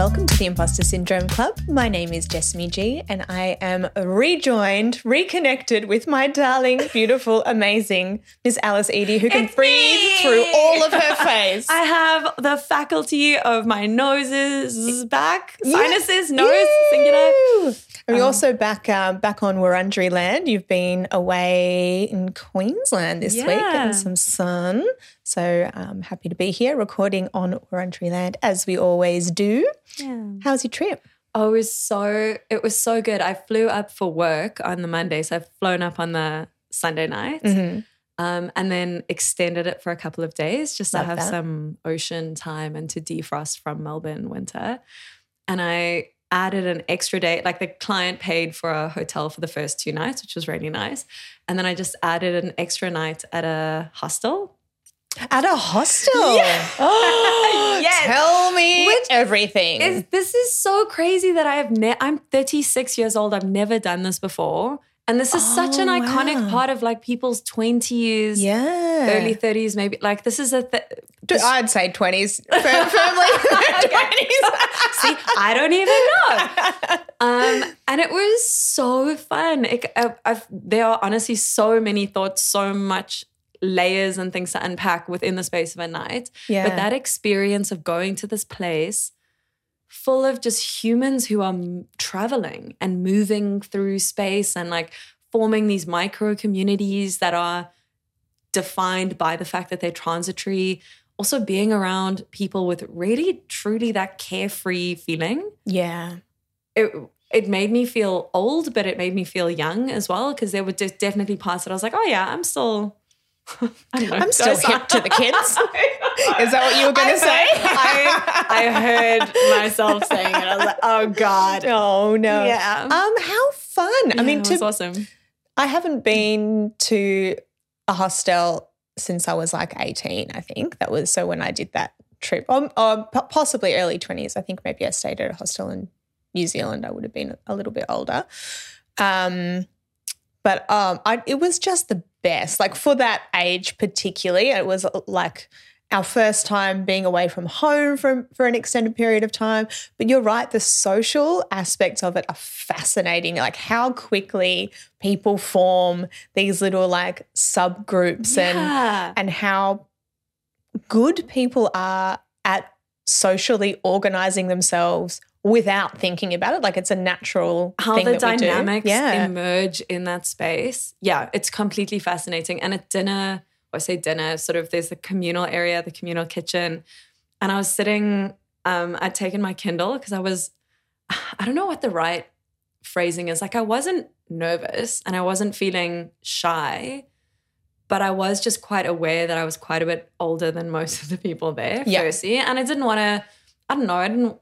welcome to the Imposter Syndrome Club. My name is Jessamy G, and I am rejoined, reconnected with my darling, beautiful, amazing Miss Alice Edie, who can It's breathe me! through all of her face. I have the faculty of my noses back, sinuses, nose, Yay! singular. And we're also back um, back on Wurundjeri land. You've been away in Queensland this week Yeah. getting some sun. So I'm happy to be here recording on Wurundjeri land as we always do. Yeah. How's your trip? Oh, it was so it was so good. I flew up for work on the Monday, so I've flown up on the Sunday night. Mhm. Um, and then extended it for a couple of days just Love to have that. some ocean time and to defrost from Melbourne winter. And I added an extra day, like the client paid for a hotel for the first two nights, which was really nice. And then I just added an extra night at a hostel. At a hostel. Oh, Yes. Tell me Which everything. Is, this is so crazy that I have ne- I'm 36 years old. I've never done this before. And this is such an Oh, iconic wow. part of like people's 20s, yeah. early 30s, maybe. Like this is a th- T- I'd say 20s. Fir- firmly 20s. See, I don't even know. Um, and it was so fun. It, I, I've, there are honestly so many thoughts, so much layers and things to unpack within the space of a night. Yeah. But that experience of going to this place full of just humans who are traveling and moving through space and like forming these micro communities that are defined by the fact that they're transitory. Also, being around people with really, truly that carefree feeling yeah. it it made me feel old, but it made me feel young as well because there were just definitely parts that I was like, oh yeah, I'm still. I don't know, I'm still hip to the kids. Is that what you were going to say? I, I heard myself saying it. I was like, oh god, Oh no. Yeah. Um, how fun. I mean, it to, was awesome. I haven't been to a hostel since I was like 18, I think. That was so when I did that trip. Or, or possibly early 20s. I think maybe I stayed at a hostel in New Zealand. I would have been a little bit older. Um, but um, I, it was just the best. Like for that age, particularly, it was uh, like our first time being away from home for, for an extended period of time. But you're right, the social aspects of it are fascinating. Like how quickly people form these little like subgroups and and how good people are at socially organizing themselves without thinking about it. Like it's a natural how thing the that we do. dynamics Yeah. emerge in that space. Yeah, it's completely fascinating. And at dinner, or I say dinner, sort of there's the communal area, the communal kitchen. And I was sitting, um, I'd taken my Kindle because I was, I don't know what the right phrasing is. Like I wasn't nervous and I wasn't feeling shy, but I was just quite aware that I was quite a bit older than most of the people there, Yeah. firstly. And I didn't want to, I don't know, I didn't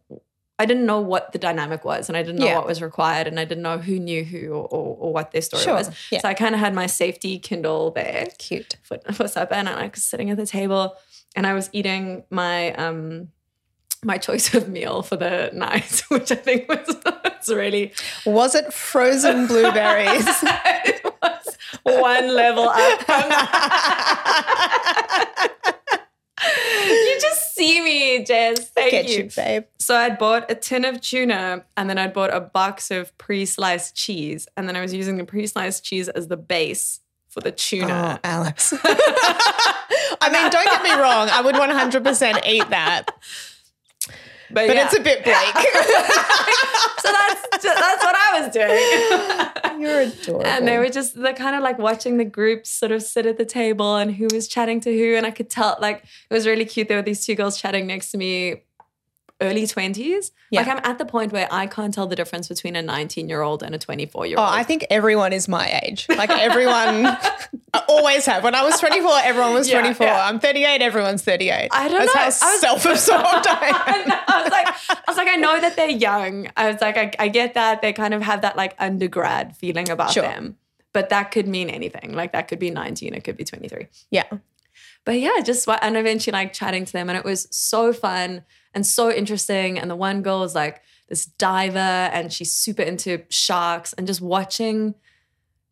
I didn't know what the dynamic was and I didn't know Yeah. what was required and I didn't know who knew who or, or, or what their story Sure. was. Yeah. So I kind of had my safety Kindle there Cute. for, for supper and I was sitting at the table and I was eating my um my choice of meal for the night, which I think was, was really Was it frozen blueberries? it was one level up you just see me, Jess. Thank Get you. you, babe. So I'd bought a tin of tuna and then I'd bought a box of pre-sliced cheese. And then I was using the pre-sliced cheese as the base for the Oh, tuna. Alice. I mean, don't get me wrong. I would 100% eat that, but yeah. it's a bit bleak. so that's that's what I was doing. You're adorable. And they were just they're kind of like watching the groups sort of sit at the table and who was chatting to who. And I could tell like it was really cute. There were these two girls chatting next to me, early 20s. Yeah. Like I'm at the point where I can't tell the difference between a 19 year old and a 24 year old. Oh. I think everyone is my age. Like everyone, I always have. When I was 24, everyone was Yeah, 24. yeah. I'm 38, everyone's 38. I don't That's know. how I was- self-absorbed I I, am. I was like, I was like, I know that they're young. I was like, I, I get that they kind of have that like undergrad feeling about Sure. them, but that could mean anything. Like that could be 19, it could be 23. Yeah. But yeah, just and eventually like chatting to them, and it was so fun and so interesting. And the one girl is like this diver, and she's super into sharks, and just watching,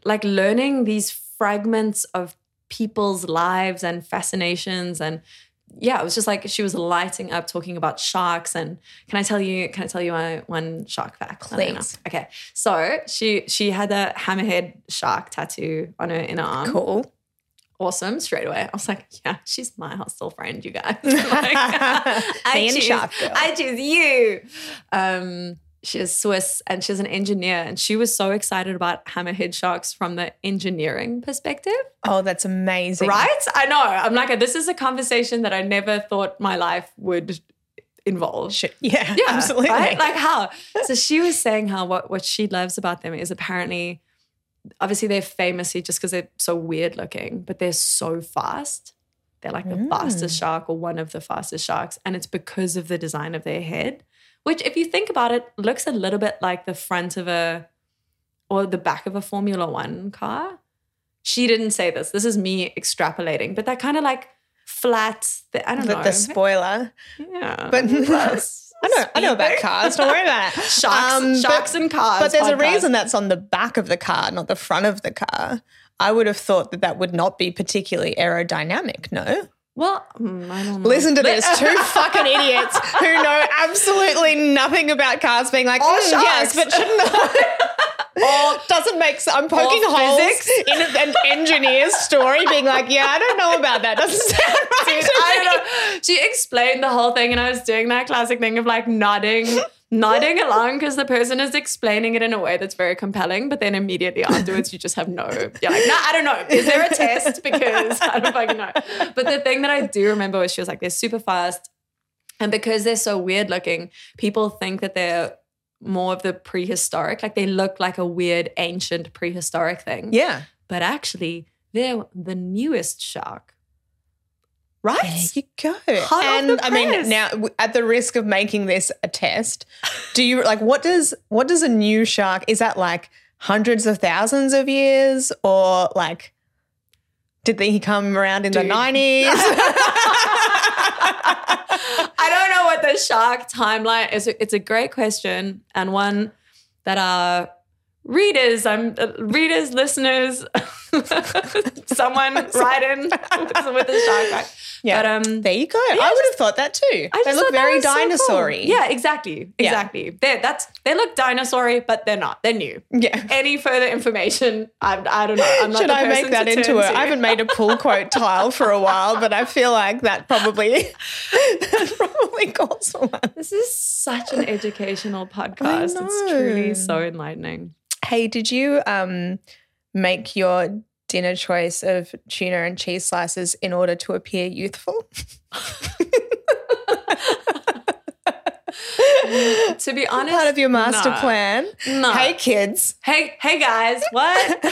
like learning these fragments of people's lives and fascinations and yeah, it was just like she was lighting up talking about sharks. And can I tell you? Can I tell you my one shark fact? I don't know. Please. Okay, so she she had a hammerhead shark tattoo on her inner arm. Cool. Awesome. Straight away, I was like, yeah, she's my hostel friend, you guys. Like, I choose, I choose you. Um, she is Swiss and she's an engineer, and she was so excited about hammerhead sharks from the engineering perspective. Oh, that's amazing. Right? I know. I'm like, this is a conversation that I never thought my life would involve. Shit. Yeah, Yeah, absolutely. Right? Like how? So she was saying how what, what she loves about them is apparently, obviously they're famously just because they're so weird looking, but they're so fast. They're like the Mm. fastest shark or one of the fastest sharks. And it's because of the design of their head, which if you think about it, looks a little bit like the front of a or the back of a Formula One car. She didn't say this. This is me extrapolating, but that kind of like flat. The, I don't the, know. the spoiler. yeah, But Plus I know, I know about cars. Don't worry about it. Sharks, Um, but- sharks and cars. But there's a reason that's on the back of the car, not the front of the car. I would have thought that that would not be particularly aerodynamic. No. Well, mm, know. Listen to this: two fucking idiots who know absolutely nothing about cars, being like, oh, "Mm, "Yes, but shouldn't I?" doesn't make sense. I'm poking holes physics. in an engineer's story, being like, "Yeah, I don't know about that. Doesn't sound right." Dude, I me." don't know. She explained the whole thing, and I was doing that classic thing of like nodding, nodding along because the person is explaining it in a way that's very compelling. But then immediately afterwards, you just have no. You're like, no, I don't know. Is there a test? Because I don't fucking know. But the thing that I do remember was she was like, they're super fast, and because they're so weird looking, people think that they're more of the prehistoric. Like they look like a weird ancient prehistoric thing. Yeah. But actually, they're the newest shark. Right? There you go. Hot and I mean, now at the risk of making this a test, do you like what does what does a new shark? Is that like hundreds of thousands of years, or like did he come around in the nineties? I don't know what the shark timeline is. It's a great question and one that our readers, I'm uh, readers, listeners, someone write in with, with the shark. Yeah. But um, there you go. I would have thought that too. I they look very was so cool. Yeah, exactly, Yeah. exactly. They that's they look dinosaur but they're not. They're new. Yeah. Any further information? I, I don't know. I'm not Should the I make that into to. I haven't made a pull quote tile for a while, but I feel like that probably that probably calls for one. This is such an educational podcast. It's truly so enlightening. Hey, did you um make your dinner choice of tuna and cheese slices in order to appear youthful? To be honest, Part of your master no. plan. No. Hey kids. hey, hey guys, what?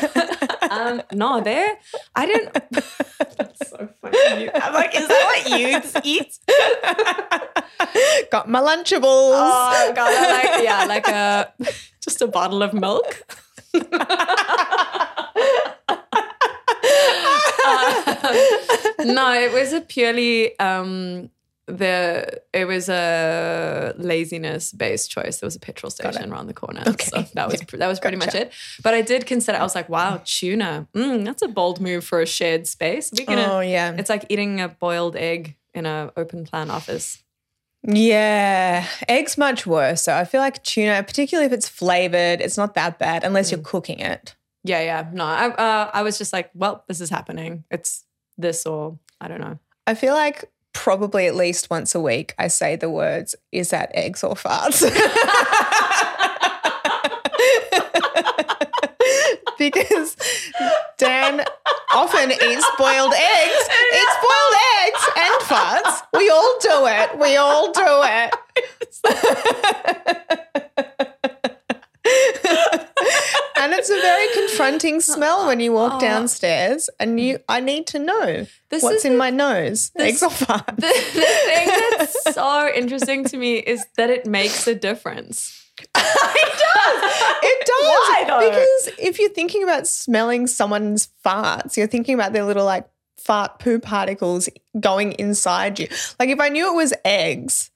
um, no, there. I didn't. That's so funny. I'm like, is that what youths eat? Got my lunchables. Oh god, I like yeah, like a just a bottle of milk. No, it was a purely um the it was a laziness based choice. There was a petrol station around the corner, Okay. so that was that was pretty much it. But I did consider. I was like, wow, tuna. Mm, that's a bold move for a shared space. We're gonna. oh yeah. It's like eating a boiled egg in an open plan office. Yeah. Eggs much worse. So I feel like tuna, particularly if it's flavored, it's not that bad unless Mm. you're cooking it. Yeah, yeah. No, I uh, I was just like, well, this is happening. It's this or I don't know. I feel like probably at least once a week I say the words, is that eggs or farts? because Dan often eats boiled eggs. Eats boiled eggs and farts. We all do it. We all do it. and it's a very confronting smell when you walk Oh. downstairs and you I need to know This what's in the- my nose. Eggs or farts. The, the thing that's so interesting to me is that it makes a difference. It does. It does. Why, though? Because if you're thinking about smelling someone's farts, you're thinking about their little like fart poo particles going inside you. Like if I knew it was eggs,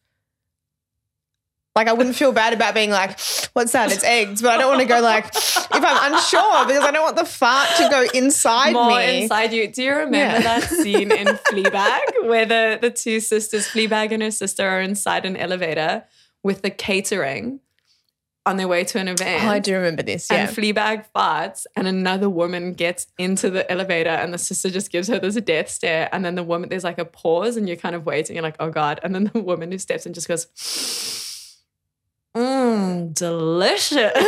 Like I wouldn't feel bad about being like, what's that? It's eggs. But I don't want to go like if I'm unsure because I don't want the fart to go inside More me. inside you. Do you remember Yeah. that scene in Fleabag where the, the two sisters, Fleabag and her sister, are inside an elevator with the catering on their way to an event? Oh, I do remember this. Yeah. And Fleabag farts, and another woman gets into the elevator, and the sister just gives her this death stare. And then the woman, there's like a pause, and you're kind of waiting. You're like, oh God. And then the woman who steps in just goes, mmm, delicious.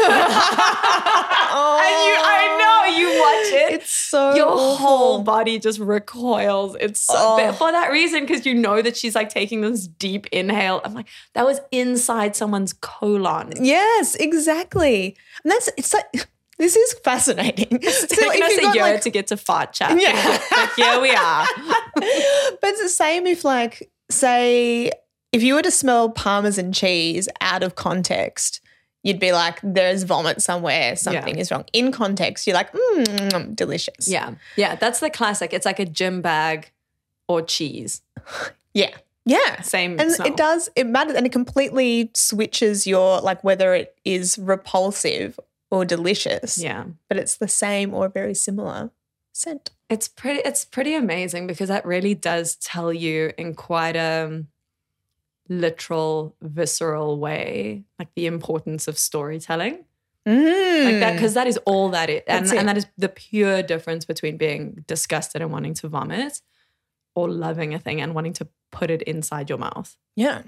And you, I know, oh. you watch it. It's so your awful. whole body just recoils. It's so Oh. for that reason, because you know that she's like taking this deep inhale. I'm like, that was inside someone's colon. Yes, exactly. And that's it's like this is fascinating. It's So, taken if us a got, year like- to get to fart chat. Yeah. but here we are. but it's the same if like say if you were to smell parmesan cheese out of context you'd be like there's vomit somewhere something is wrong in context you're like mm, delicious Yeah. Yeah. That's the classic. It's like a gym bag or cheese. yeah yeah Same and smell. it does it matters and it completely switches your like whether it is repulsive or delicious Yeah. but it's the same or very similar scent It's pretty it's pretty amazing because that really does tell you in quite a literal, visceral way, like the importance of storytelling. Like that, mm. because that is all that it and, and that is the pure difference between being disgusted and wanting to vomit or loving a thing and wanting to put it inside your mouth. yeah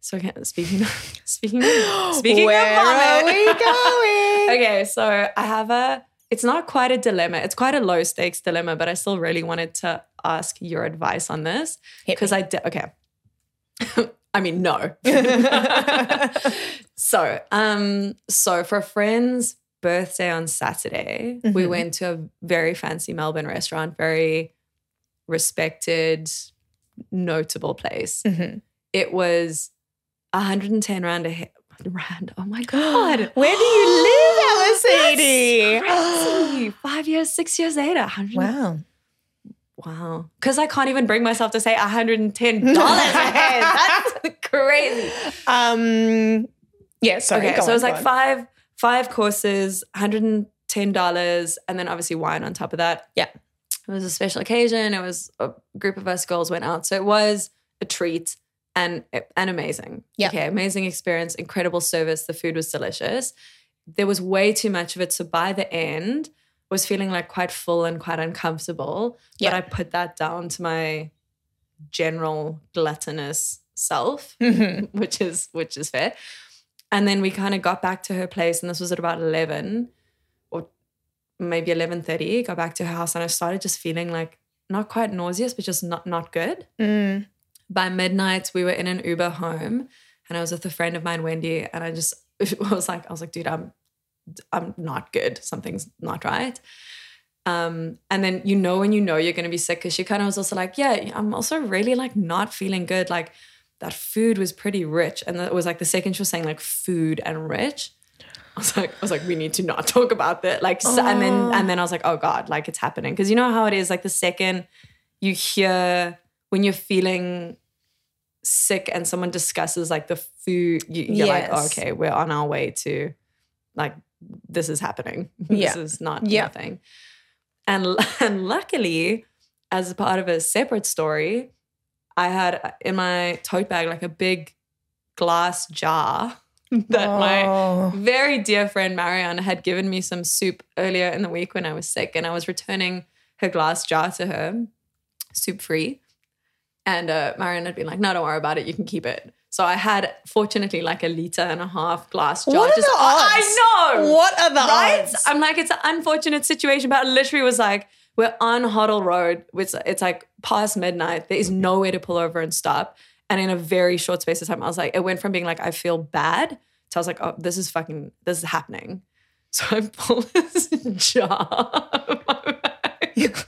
So okay, speaking of, speaking of, speaking where of are we going okay, so I have a. It's not quite a dilemma. It's quite a low stakes dilemma, but I still really wanted to ask your advice on this because I did. Okay, I mean no. so, um, so for a friend's birthday on Saturday, we Mhm. went to a very fancy Melbourne restaurant, very respected, notable place. Mhm. It was 110 rand a he- rand. Oh my god. Where do you live, Alice. Five years, six years later. 100, Wow. Wow. Because I can't even bring myself to say $110 a. That's crazy. Um. Yeah. Sorry. okay, so it was like on. five five courses, $110, and then obviously wine on top of that. Yeah. It was a special occasion. It was a group of us girls went out. So it was a treat and and amazing. Yeah. Okay, amazing experience, incredible service. The food was delicious. There was way too much of it. So by the end, was feeling like quite full and quite uncomfortable. Yeah. But I put that down to my general gluttonous self Mhm. which is which is fair. And then we kind of got back to her place, and this was at about eleven or maybe eleven thirty. Got back to her house, and I started just feeling like not quite nauseous, but just not not good. Mm. By midnight, we were in an Uber home, and I was with a friend of mine, Wendy, and I just was like, I was like, dude, I'm I'm not good. Something's not right. Um, and then you know when you know you're gonna be sick, because she kind of was also like, yeah, I'm also really like not feeling good. Like that food was pretty rich, and it was like the second she was saying like food and rich. I was like, I was like, we need to not talk about that. Like, so- and then Oh. and then I was like, oh god, like it's happening because you know how it is. Like the second you hear when you're feeling sick and someone discusses like the food, you, you're like, oh, okay, we're on our way to like this is happening. Yeah. This is not Yeah. nothing. And and luckily, as part of a separate story, I had in my tote bag like a big glass jar that my very dear friend Marianne had given me some soup earlier in the week when I was sick, and I was returning her glass jar to her, soup free. And uh, Marianne had been like, "No, don't worry about it. You can keep it." So I had, fortunately, like a liter and a half glass jar. What are just- the odds? I know. What are the Right? odds? I'm like, it's an unfortunate situation, but I literally was like, we're on Hoddle Road. It's, it's like past midnight. There is nowhere to pull over and stop. And in a very short space of time, I was like, it went from being like, I feel bad to I was like, oh, this is fucking, this is happening. So I pull this jar. out of my bag.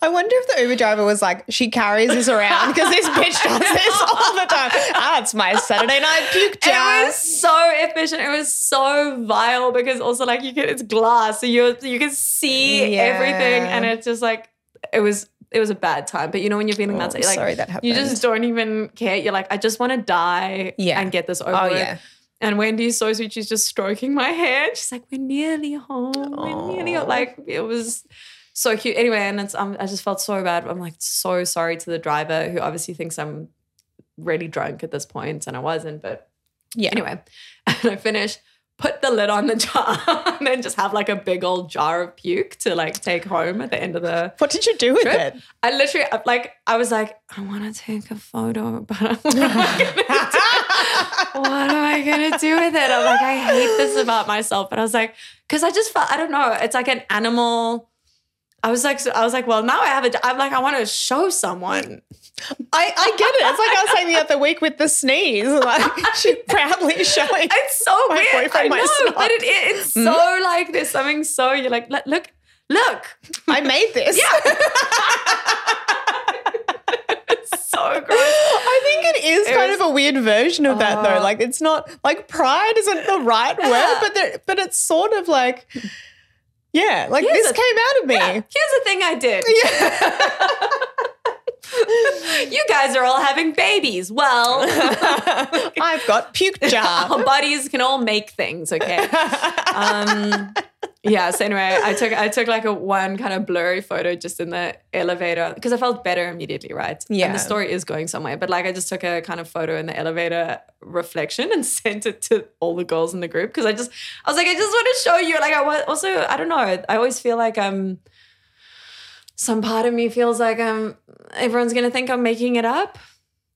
I wonder if the Uber driver was like, she carries this around because this bitch does this all the time. Ah, it's my Saturday night puke jar. It was so efficient. It was so vile because also like you can it's glass, so you you can see Yeah. everything, and it's just like it was it was a bad time. But you know when you're feeling Oh, that, like sorry that happened. you just don't even care. You're like, I just want to die Yeah. and get this over oh with. yeah. And Wendy's so sweet. She's just stroking my hair. She's like, "We're nearly home. We're nearly home." like it was so cute. Anyway, and it's um, I just felt so bad. I'm like so sorry to the driver who obviously thinks I'm really drunk at this point, and I wasn't. But Yeah. anyway, and I finished. Put the lid on the jar and then just have like a big old jar of puke to like take home at the end of the What did you do with Trip? it? I literally like I was like, I want to take a photo, but I'm what am I gonna do? What am I gonna do with it? I'm like, I hate this about myself. But I was like, because I just felt I don't know. It's like an animal. I was like, I was like, well, now I have a. I'm like, I want to show someone. I, I get it. It's like I was saying the other week with the sneeze. Like she proudly showing. It's so My weird. I know, but it, it's hmm? so like there's something so you're like, look, look. I made this. It's so gross. I think it is It kind was- of a weird version of that though. Oh. Like it's not like pride isn't the right word, but there, but it's sort of like yeah, like Here's this a- came out of me. Here's the thing I did. you guys are all having babies. Well, I've got puke jar. our bodies can all make things, okay? Um, yeah. So anyway, I took I took like a one kind of blurry photo just in the elevator because I felt better immediately, right? Yeah. And the story is going somewhere, but like I just took a kind of photo in the elevator reflection and sent it to all the girls in the group because I just I was like I just want to show you. Like I was also I don't know. I always feel like I'm. some part of me feels like I'm. everyone's gonna think I'm making it up.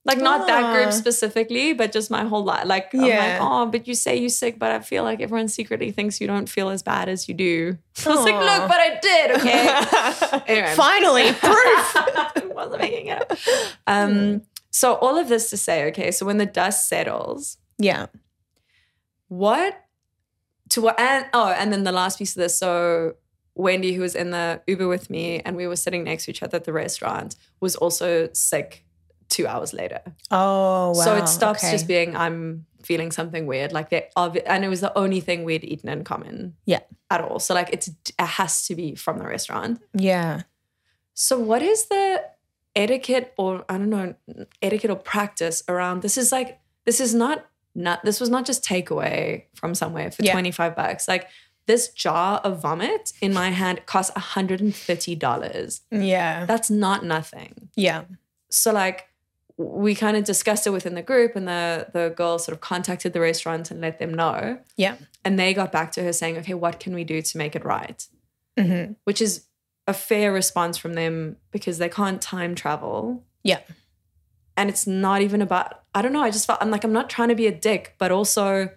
Like not that Ah. group specifically, but just my whole life. Like I'm Yeah. like, oh, but you say you're sick, but I feel like everyone secretly thinks you don't feel as bad as you do. I was like, look, but I did, okay. Anyway. Finally, proof. I wasn't making it up. Um, Hmm. so all of this to say, okay, so when the dust settles, yeah. what to what and oh, and then the last piece of this, so Wendy, who was in the Uber with me, and we were sitting next to each other at the restaurant, was also sick two hours later. Oh wow. so it stops okay. just being I'm feeling something weird. Like they and it was the only thing we'd eaten in common. Yeah. At all. So like it's it has to be from the restaurant. Yeah. So what is the etiquette or I don't know etiquette or practice around this is like this is not not this was not just takeaway from somewhere for Yeah. 25 bucks. Like this jar of vomit in my hand cost $130. Yeah. That's not nothing. Yeah. So like we kind of discussed it within the group and the the girl sort of contacted the restaurant and let them know. Yeah. And they got back to her saying, okay, what can we do to make it right? hmm Which is a fair response from them because they can't time travel. Yeah. And it's not even about, I don't know, I just felt, I'm like, I'm not trying to be a dick, but also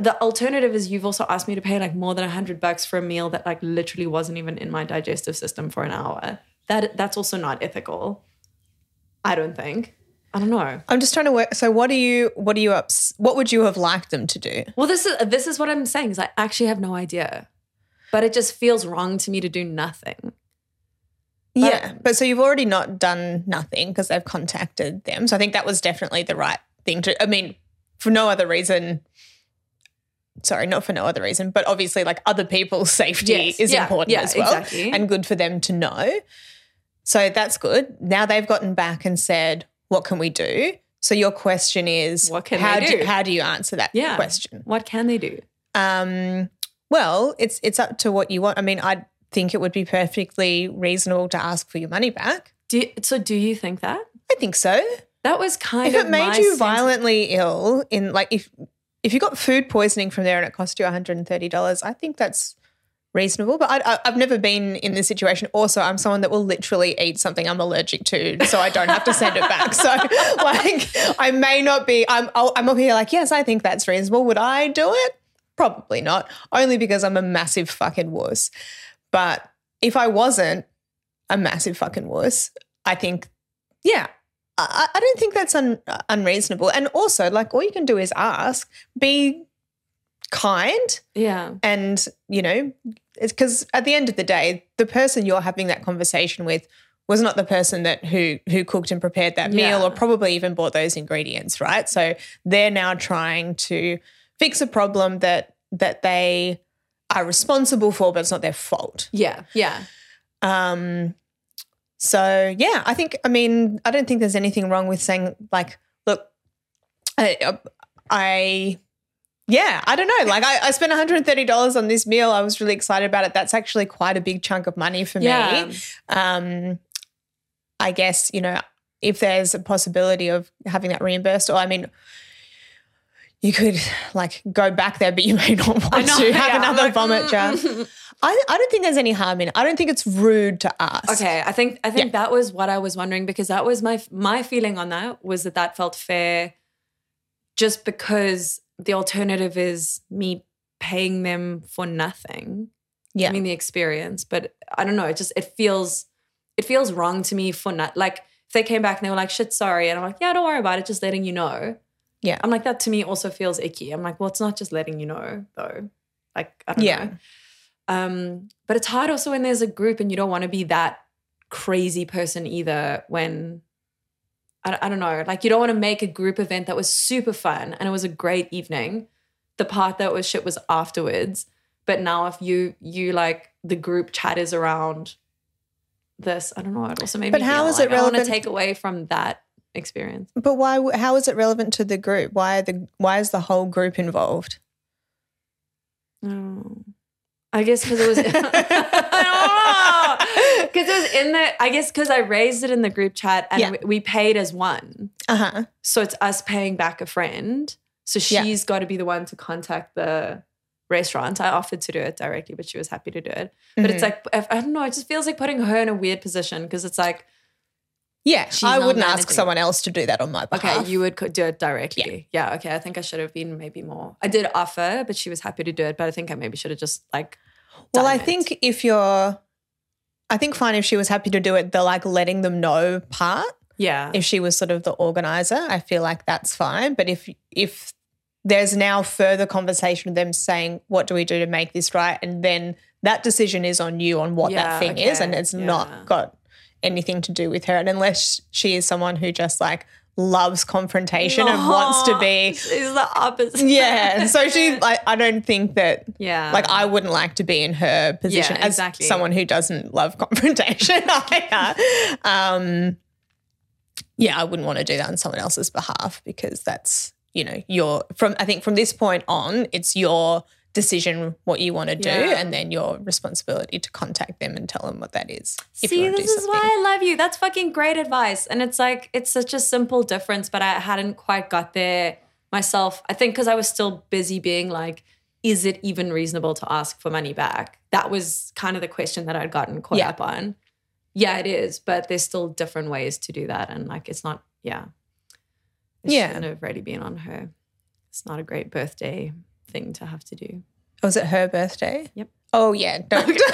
the alternative is you've also asked me to pay like more than a hundred bucks for a meal that like literally wasn't even in my digestive system for an hour. That that's also not ethical. I don't think. I don't know. I'm just trying to work. So what do you? What do you up? What would you have liked them to do? Well, this is this is what I'm saying is I actually have no idea, but it just feels wrong to me to do nothing. yeah, but so you've already not done nothing because they've contacted them. So I think that was definitely the right thing to. I mean, for no other reason. Sorry, not for no other reason, but obviously, like other people's safety Yes, is yeah, important yeah, as well, exactly. and good for them to know. So that's good. Now they've gotten back and said, "What can we do?" So your question is, What can how they do? do? How do you answer that Yeah. question? What can they do? Um, well, it's it's up to what you want. I mean, I think it would be perfectly reasonable to ask for your money back. Do so? Do you think that I think so. that was kind If of it made you violently ill, in like if if you got food poisoning from there and it cost you one hundred and thirty dollars, I think that's reasonable. But I, I've never been in this situation. Also, I'm someone that will literally eat something I'm allergic to, so I don't have to send it back. So, like, I may not be. I'm I'm up here like, yes, I think that's reasonable. Would I do it? Probably not. Only because I'm a massive fucking wuss. But if I wasn't a massive fucking wuss, I think, yeah, I, I don't think that's un, unreasonable. And also, like, all you can do is ask, be kind, Yeah, and you know, it's because at the end of the day, the person you're having that conversation with was not the person that who who cooked and prepared that meal Yeah. or probably even bought those ingredients, right? So they're now trying to fix a problem that that they are responsible for, but it's not their fault. yeah, yeah. Um, so yeah, I think I mean I don't think there's anything wrong with saying like, look, I, I yeah, I don't know. Like I, I spent $130 on this meal. I was really excited about it. That's actually quite a big chunk of money for Yeah. me. Um, I guess, you know, if there's a possibility of having that reimbursed, or I mean, you could like go back there, but you may not want know, to have yeah, another like, vomit mm, jar. I, I don't think there's any harm in it. I don't think it's rude to ask. Okay, I think I think that was what I was wondering because that was my my feeling on that was that that felt fair, just because the alternative is me paying them for nothing. Yeah. I mean the experience, but I don't know. It just it feels it feels wrong to me for not like if they came back and they were like shit sorry and I'm like yeah don't worry about it just letting you know. Yeah. I'm like that to me also feels icky. I'm like well it's not just letting you know though. Like I don't Yeah. know. Um, but it's hard also when there's a group and you don't want to be that crazy person either when I, I don't know, like you don't want to make a group event that was super fun and it was a great evening. The part that was shit was afterwards. But now if you you like the group chat is around this, I don't know, it also made But me how feel is it like I want to relevant- take away from that experience. But why? How is it relevant to the group? Why are the Why is the whole group involved? Oh. I guess because it was. I don't know. Because it was in the. I guess because I raised it in the group chat and Yeah. we, we paid as one, Uh huh. so it's us paying back a friend. So Yeah. she's got to be the one to contact the restaurant. I offered to do it directly, but she was happy to do it. But it's Mhm. like if- I don't know. It just feels like putting her in a weird position because it's like Yeah, I wouldn't ask someone else to do that on my behalf. okay, you would do it directly. Yeah. yeah, Okay. I think I should have been maybe more. I did offer, but she was happy to do it. But I think I maybe should have just like. Well, I it. think if you're, I think fine if she was happy to do it, the like letting them know part. Yeah. If she was sort of the organizer, I feel like that's fine. But if if there's now further conversation of them saying, "What do we do to make this right?" and then that decision is on you on what Yeah, that thing is, and it's yeah. not got anything to do with her. And unless she is someone who just like loves confrontation and wants to be. She's the opposite. Yeah, and so she, like, I don't think that Yeah. like I wouldn't like to be in her position as exactly. someone who doesn't love confrontation either. Um, yeah, I wouldn't want to do that on someone else's behalf because that's you know your from I think from this point on it's your decision what you want to do Yeah. and then your responsibility to contact them and tell them what that is. See, this is why I love you. That's fucking great advice. And it's like, it's such a simple difference, but I hadn't quite got there myself. I think because I was still busy being like, is it even reasonable to ask for money back? That was kind of the question that I'd gotten caught Yeah. up on. Yeah, it is, but there's still different ways to do that. And like, it's not, yeah. It Yeah. shouldn't have really been on her. It's not a great birthday thing to have to do. Was it her birthday? Yep. Oh yeah, don't. no, no,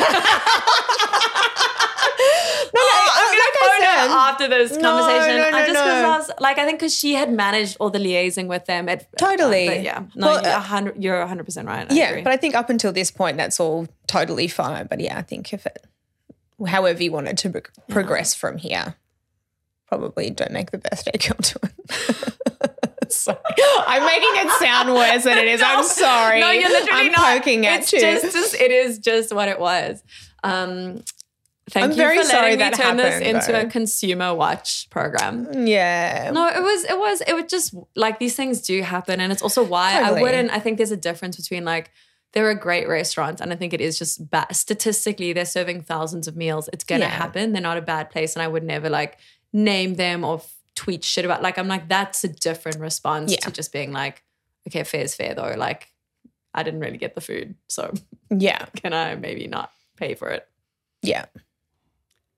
Oh, I'm gonna I phone her after this No, conversation. no, I no, just because. I was like, I think because she had managed all the liaising with them. At, Totally. yeah, no, Well, you're uh, hundred. You're hundred percent right. I yeah, agree. but I think up until this point, that's all totally fine. But yeah, I think if it, however you wanted to pro- progress from here, probably don't make the birthday come to it. Sorry. I'm making it sound worse than it is. I'm sorry. no, you're literally I'm not. poking at it's you. Just, just, it is just what it was. Um, thank I'm you very for letting me that turn this happened, into a consumer watch program. yeah. No, it was, it was, it was just like these things do happen. And it's also why Totally. I wouldn't, I think there's a difference between like, they're a great restaurant. And I think it is just bad. Statistically, they're serving thousands of meals. It's going to Yeah. happen. They're not a bad place. And I would never like name them or tweet shit about, like, I'm like, that's a different response Yeah. to just being like, okay, fair is fair though. Like, I didn't really get the food. So Yeah. can I maybe not pay for it? Yeah.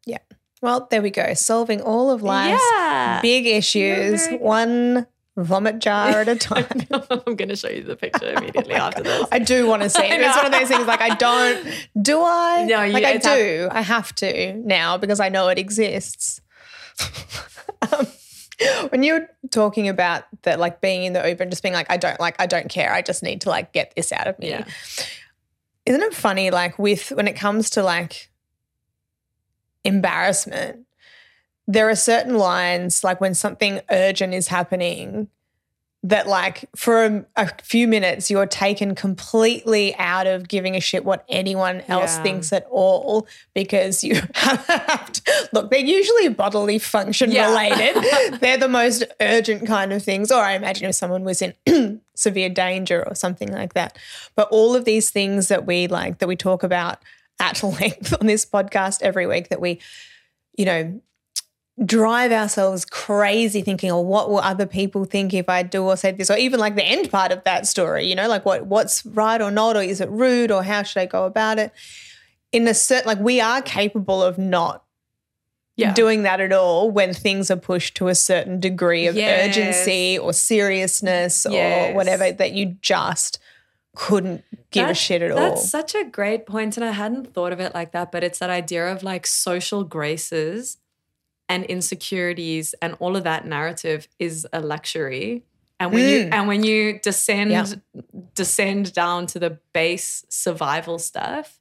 Yeah. Well, there we go. Solving all of life's Yeah. big issues, one vomit jar at a time. I'm going to show you the picture immediately after this. I do want to see it. It's one of those things like I don't. Do I? No, you- like I do. I have to now because I know it exists. um, when you're talking about that, like being in the and just being like, I don't like, I don't care. I just need to like get this out of me. Yeah. Isn't it funny? Like with when it comes to like embarrassment, there are certain lines like when something urgent is happening that like for a, a few minutes you're taken completely out of giving a shit what anyone else Yeah. thinks at all because you have to look they're usually bodily function Yeah. related they're the most urgent kind of things or i imagine if someone was in severe danger or something like that but all of these things that we like that we talk about at length on this podcast every week that we you know drive ourselves crazy thinking, oh, what will other people think if I do or say this? Or even like the end part of that story, you know, like what what's right or not, or is it rude, or how should I go about it? In a certain like we are capable of not Yeah. doing that at all when things are pushed to a certain degree of Yes. urgency or seriousness or whatever that you just couldn't give a shit at all. That's such a great point, and I hadn't thought of it like that. But it's that idea of like social graces and insecurities and all of that narrative is a luxury. And when you Mm. and when you descend Yeah. descend down to the base survival stuff,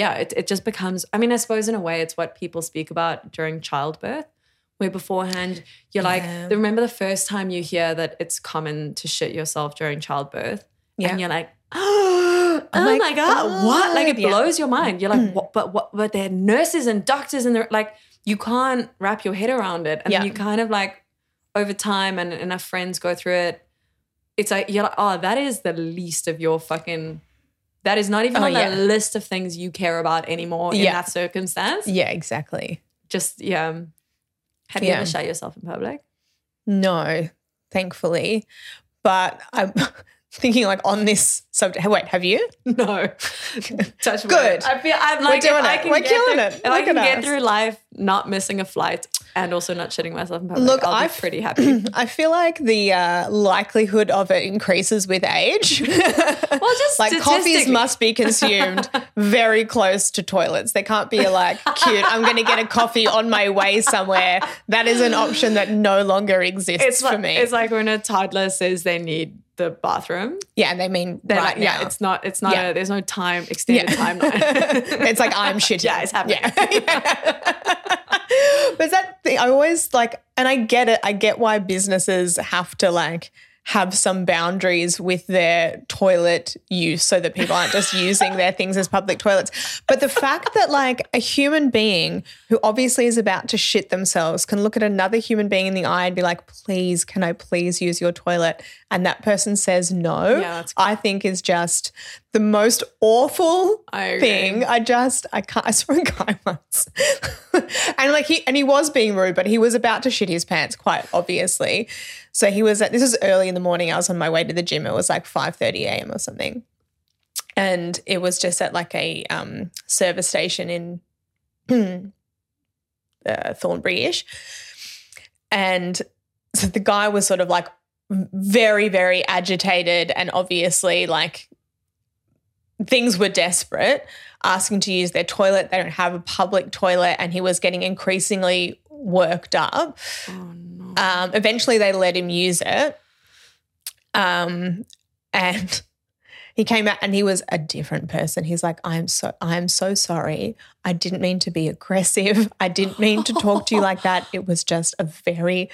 yeah, it, it just becomes. I mean, I suppose in a way, it's what people speak about during childbirth. Where beforehand you're like, Yeah. remember the first time you hear that it's common to shit yourself during childbirth, Yeah. and you're like, oh, my my god, what? Like it God, yeah. blows your mind. You're like, what? But what? But they're nurses and doctors, and they're like, you can't wrap your head around it, and Yeah. you kind of like over time, and enough friends go through it. It's like you're like, oh, that is the least of your fucking. That is not even Oh, on yeah. the list of things you care about anymore in that circumstance. yeah, exactly. Just yeah. Have you ever shut yourself in public? No, thankfully. But I'm thinking like on this subject. Wait, have you? No. Touch. Good. I feel I'm like doing if I it. can We're killing through, it. If I Look can get us. through life not missing a flight and also not shitting myself in public, Look, I'll be I've- pretty happy. I feel like the uh, likelihood of it increases with age. well, just like coffees must be consumed very close to toilets. There can't be like cute. I'm going to get a coffee on my way somewhere. That is an option that no longer exists It's for me. it's like when a toddler says they need the bathroom. yeah, and they mean They're right like, yeah, now. it's not. It's not. Yeah. A, there's no time extended timeline. it's like I'm shitting. Yeah, it's happening. Yeah. but that thing, I always like, and I get it. I get why businesses have to like have some boundaries with their toilet use so that people aren't just using their things as public toilets. But the fact that like a human being who obviously is about to shit themselves can look at another human being in the eye and be like, please, can I please use your toilet? And that person says no, Yeah, that's I think is just the most awful I thing. I just I can't I saw a guy once. and like he and he was being rude, but he was about to shit his pants quite obviously. So he was at this was early in the morning. I was on my way to the gym. It was like 5 30 a.m. or something. And it was just at like a um, service station in uh, Thornbury-ish. And so the guy was sort of like very, very agitated and obviously like things were desperate, asking to use their toilet. They don't have a public toilet, and he was getting increasingly worked up. oh no. Um, eventually, they let him use it. Um, and he came out and he was a different person. He's like, I'm so, I'm so sorry. I didn't mean to be aggressive. I didn't mean to talk to you like that. It was just a very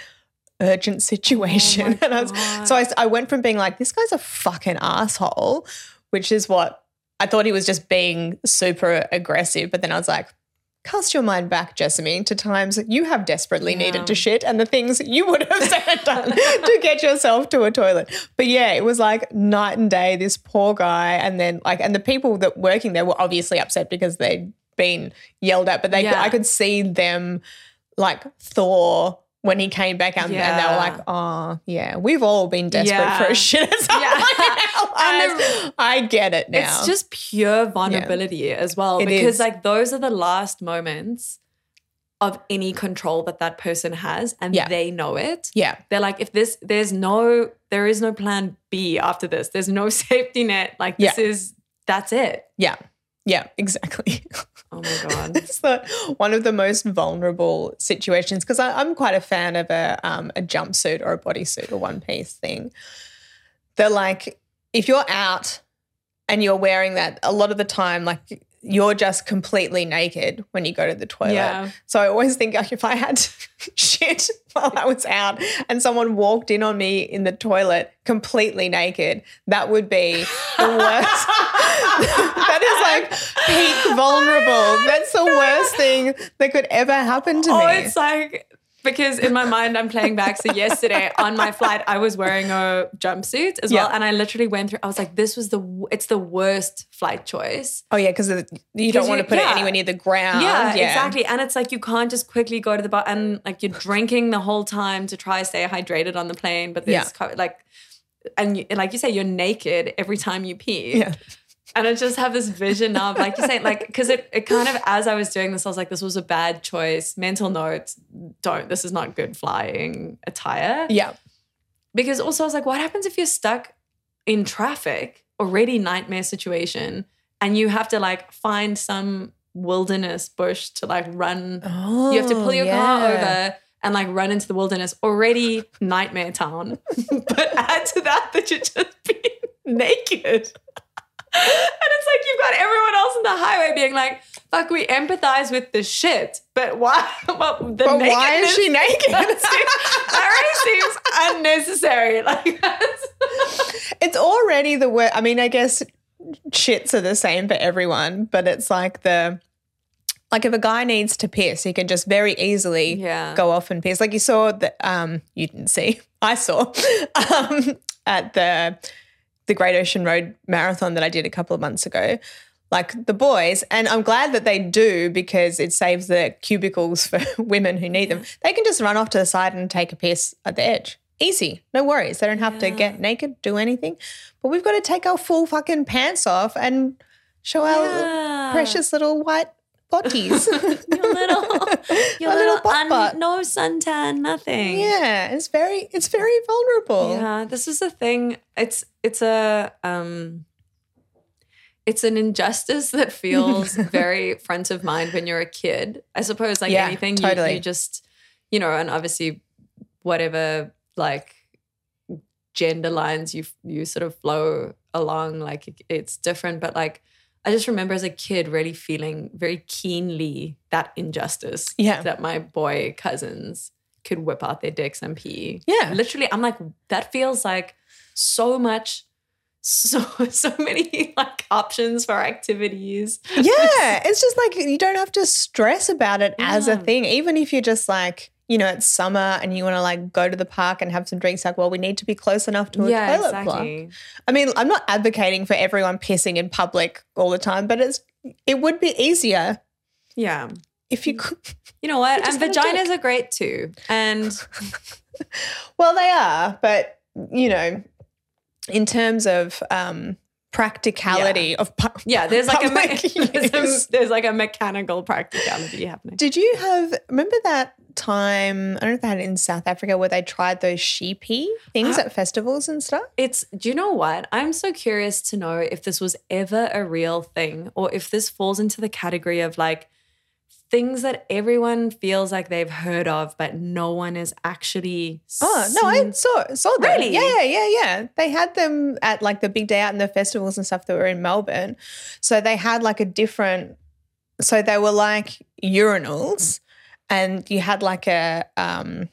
urgent situation. Oh and I was, so I, I went from being like, this guy's a fucking asshole, which is what I thought he was just being super aggressive. But then I was like, cast your mind back, Jessamy, to times you have desperately Yeah. needed to shit and the things you would have said and done to get yourself to a toilet. But yeah, it was like night and day, this poor guy. And then like, and the people that working there were obviously upset because they'd been yelled at, but they, Yeah. I could see them like thaw when he came back out and they were like, oh, yeah, we've all been desperate Yeah. for a shit at some Yeah. point in our And lives. I get it now. It's just pure vulnerability as well. It because is. like those are the last moments of any control that that person has and Yeah. they know it. yeah. They're like, if this, there's no, there is no plan B after this. There's no safety net. Like this Yeah. is, that's it. Yeah. Yeah, exactly. Oh my God. it's the, one of the most vulnerable situations because I'm quite a fan of a um, a jumpsuit or a bodysuit or one piece thing. They're like, if you're out and you're wearing that, a lot of the time, like you're just completely naked when you go to the toilet. Yeah. So I always think like if I had shit while I was out and someone walked in on me in the toilet completely naked, that would be the worst. that is like peak oh vulnerable. That's the worst thing that could ever happen to me. Oh, me. it's like because in my mind I'm playing back. So yesterday on my flight, I was wearing a jumpsuit as well, Yeah. and I literally went through. I was like, "This was the it's the worst flight choice." oh yeah, because you don't want to put yeah. it anywhere near the ground. yeah, exactly. And it's like you can't just quickly go to the bar and like you're drinking the whole time to try to stay hydrated on the plane, but there's co- like. And you, like you say, you're naked every time you pee. Yeah. And I just have this vision of, like you say, like, because it, it kind of, as I was doing this, I was like, this was a bad choice. Mental note, don't, this is not good flying attire. Yeah. Because also I was like, what happens if you're stuck in traffic, already nightmare situation, and you have to like find some wilderness bush to like run. Oh, you have to pull oh, your car over and like run into the wilderness, already nightmare town. but add to that that you're just being naked. And it's like you've got everyone else on the highway being like, fuck, we empathize with the shit. But why? Well, the But why is she naked? that already seems unnecessary. Like, it's already the worst. I mean, I guess shits are the same for everyone, but it's like the like if a guy needs to piss, he can just very easily Yeah. go off and piss. Like you saw that um you didn't see. I saw um at the the Great Ocean Road marathon that I did a couple of months ago. Like the boys, and I'm glad that they do because it saves the cubicles for women who need them. They can just run off to the side and take a piss at the edge. Easy, no worries. They don't have to get naked, do anything. But we've got to take our full fucking pants off and show our precious little white botties. your little, your My little butt butt. no suntan, nothing. yeah, it's very, it's very vulnerable. Yeah, this is a thing. It's it's a um it's an injustice that feels very front of mind when you're a kid. I suppose like Yeah, anything you, totally. you just you know, and obviously whatever like gender lines you you sort of flow along like it's different but like I just remember as a kid really feeling very keenly that injustice Yeah. that my boy cousins could whip out their dicks and pee. Yeah. Literally, I'm like, that feels like so much, so so many like options for activities. Yeah, it's just like you don't have to stress about it as a thing. Even if you're just like, you know, it's summer and you want to like go to the park and have some drinks, like, well, we need to be close enough to a yeah, toilet block. exactly. I mean, I'm not advocating for everyone pissing in public all the time, but it's it would be easier Yeah. if you could. You know what? And vaginas are great too. And Well, they are, but you know, in terms of um practicality of pu- yeah, there's like a, me- there's, a there's like a mechanical practicality happening. Did you have remember that time? I don't know if they had it in South Africa where they tried those she-pee things I- at festivals and stuff. It's, do you know what? I'm so curious to know if this was ever a real thing or if this falls into the category of like things that everyone feels like they've heard of, but no one is actually. Oh no, I seen. saw saw them. Really? Yeah, yeah, yeah. yeah. They had them at like the big day out and the festivals and stuff that were in Melbourne. So they had like a different. So they were like urinals, and you had like a. um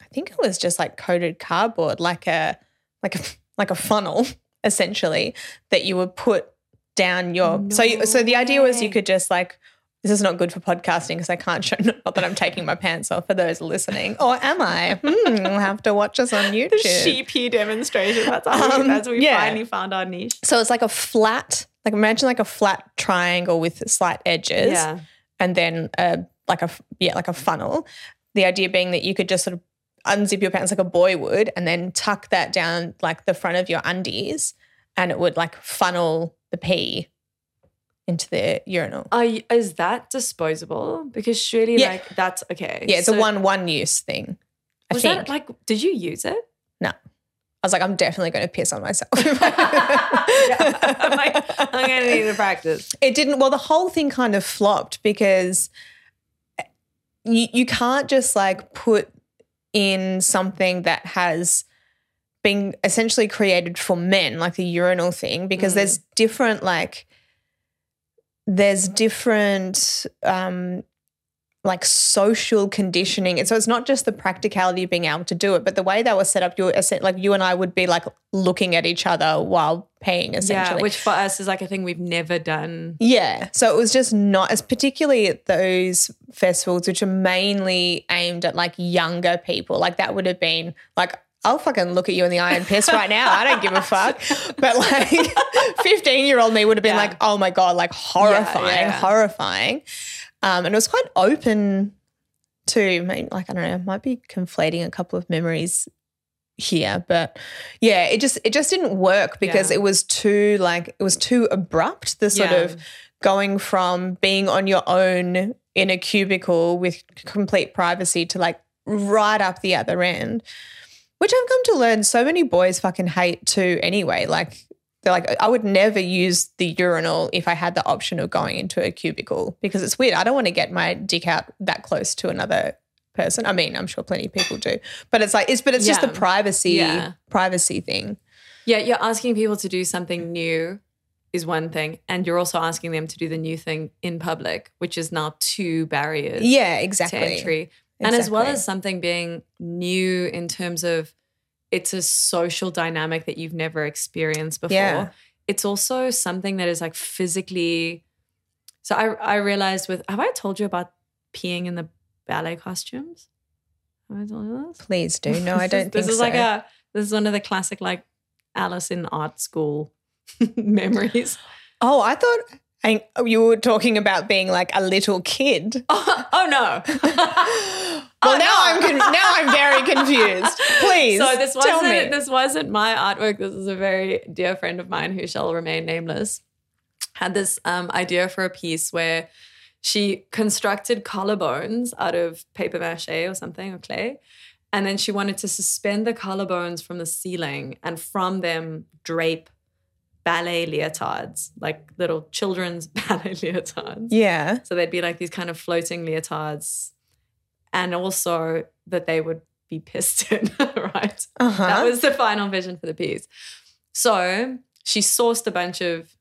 I think it was just like coated cardboard, like a like a like a funnel essentially that you would put down your. so you, so the idea was you could just like this is not good for podcasting because I can't show not that I'm taking my pants off for those listening. Or am I? Hmm, I'll have to watch us on YouTube. The she-pee demonstration. That's how we, Um, we yeah. finally found our niche. So it's like a flat, like imagine like a flat triangle with slight edges, Yeah. and then a like a yeah like a funnel. The idea being that you could just sort of unzip your pants like a boy would, and then tuck that down like the front of your undies, and it would like funnel the pee into the urinal. Is that disposable? Because surely, Yeah. like, that's okay. Yeah, it's So a one one use thing. I Was think. that like, did you use it? No. I was like, I'm definitely going to piss on myself. Yeah. I'm like, I'm going to need to practice. it didn't. Well, the whole thing kind of flopped because you you can't just like put in something that has been essentially created for men, like the urinal thing, because Mm. there's different like there's different um, like social conditioning. And so it's not just the practicality of being able to do it, but the way they were set up, you like you and I would be like looking at each other while paying essentially. Yeah, which for us is like a thing we've never done. Yeah. So it was just not as particularly at those festivals, which are mainly aimed at like younger people. Like that would have been like I'll fucking look at you in the eye and piss right now. I don't give a fuck. But like 15 year old me would have been yeah. like, oh my God, like horrifying, yeah, yeah. horrifying. Um, and it was quite open to, me, like, I don't know, I might be conflating a couple of memories here but yeah it just it just didn't work because it was too like it was too abrupt the sort of going from being on your own in a cubicle with complete privacy to like right up the other end which I've come to learn so many boys fucking hate too anyway like they're like, I would never use the urinal if I had the option of going into a cubicle because it's weird. I don't want to get my dick out that close to another person. I mean, I'm sure plenty of people do, but it's like it's but it's yeah. just the privacy yeah. privacy thing. Yeah, you're asking people to do something new is one thing, and you're also asking them to do the new thing in public, which is now two barriers. Yeah, exactly. To entry, exactly. and as well as something being new in terms of it's a social dynamic that you've never experienced before. Yeah. It's also something that is like physically. So I I realized with have I told you about peeing in the ballet costumes? Have I told you this? Please do. No, I don't. this is so. like a this is one of the classic like Alice in art school memories. Oh, I thought I, you were talking about being like a little kid. Oh, oh no. well, oh, now no. I'm con- now I'm very confused. Please, so this wasn't this wasn't my artwork. This is a very dear friend of mine who shall remain nameless. Had this um, idea for a piece where she constructed collarbones out of paper mache or something or clay, and then she wanted to suspend the collarbones from the ceiling and from them drape ballet leotards, like little children's ballet leotards. Yeah. So they'd be like these kind of floating leotards. And also that they would be pissed in, right? Uh-huh. That was the final vision for the piece. So she sourced a bunch of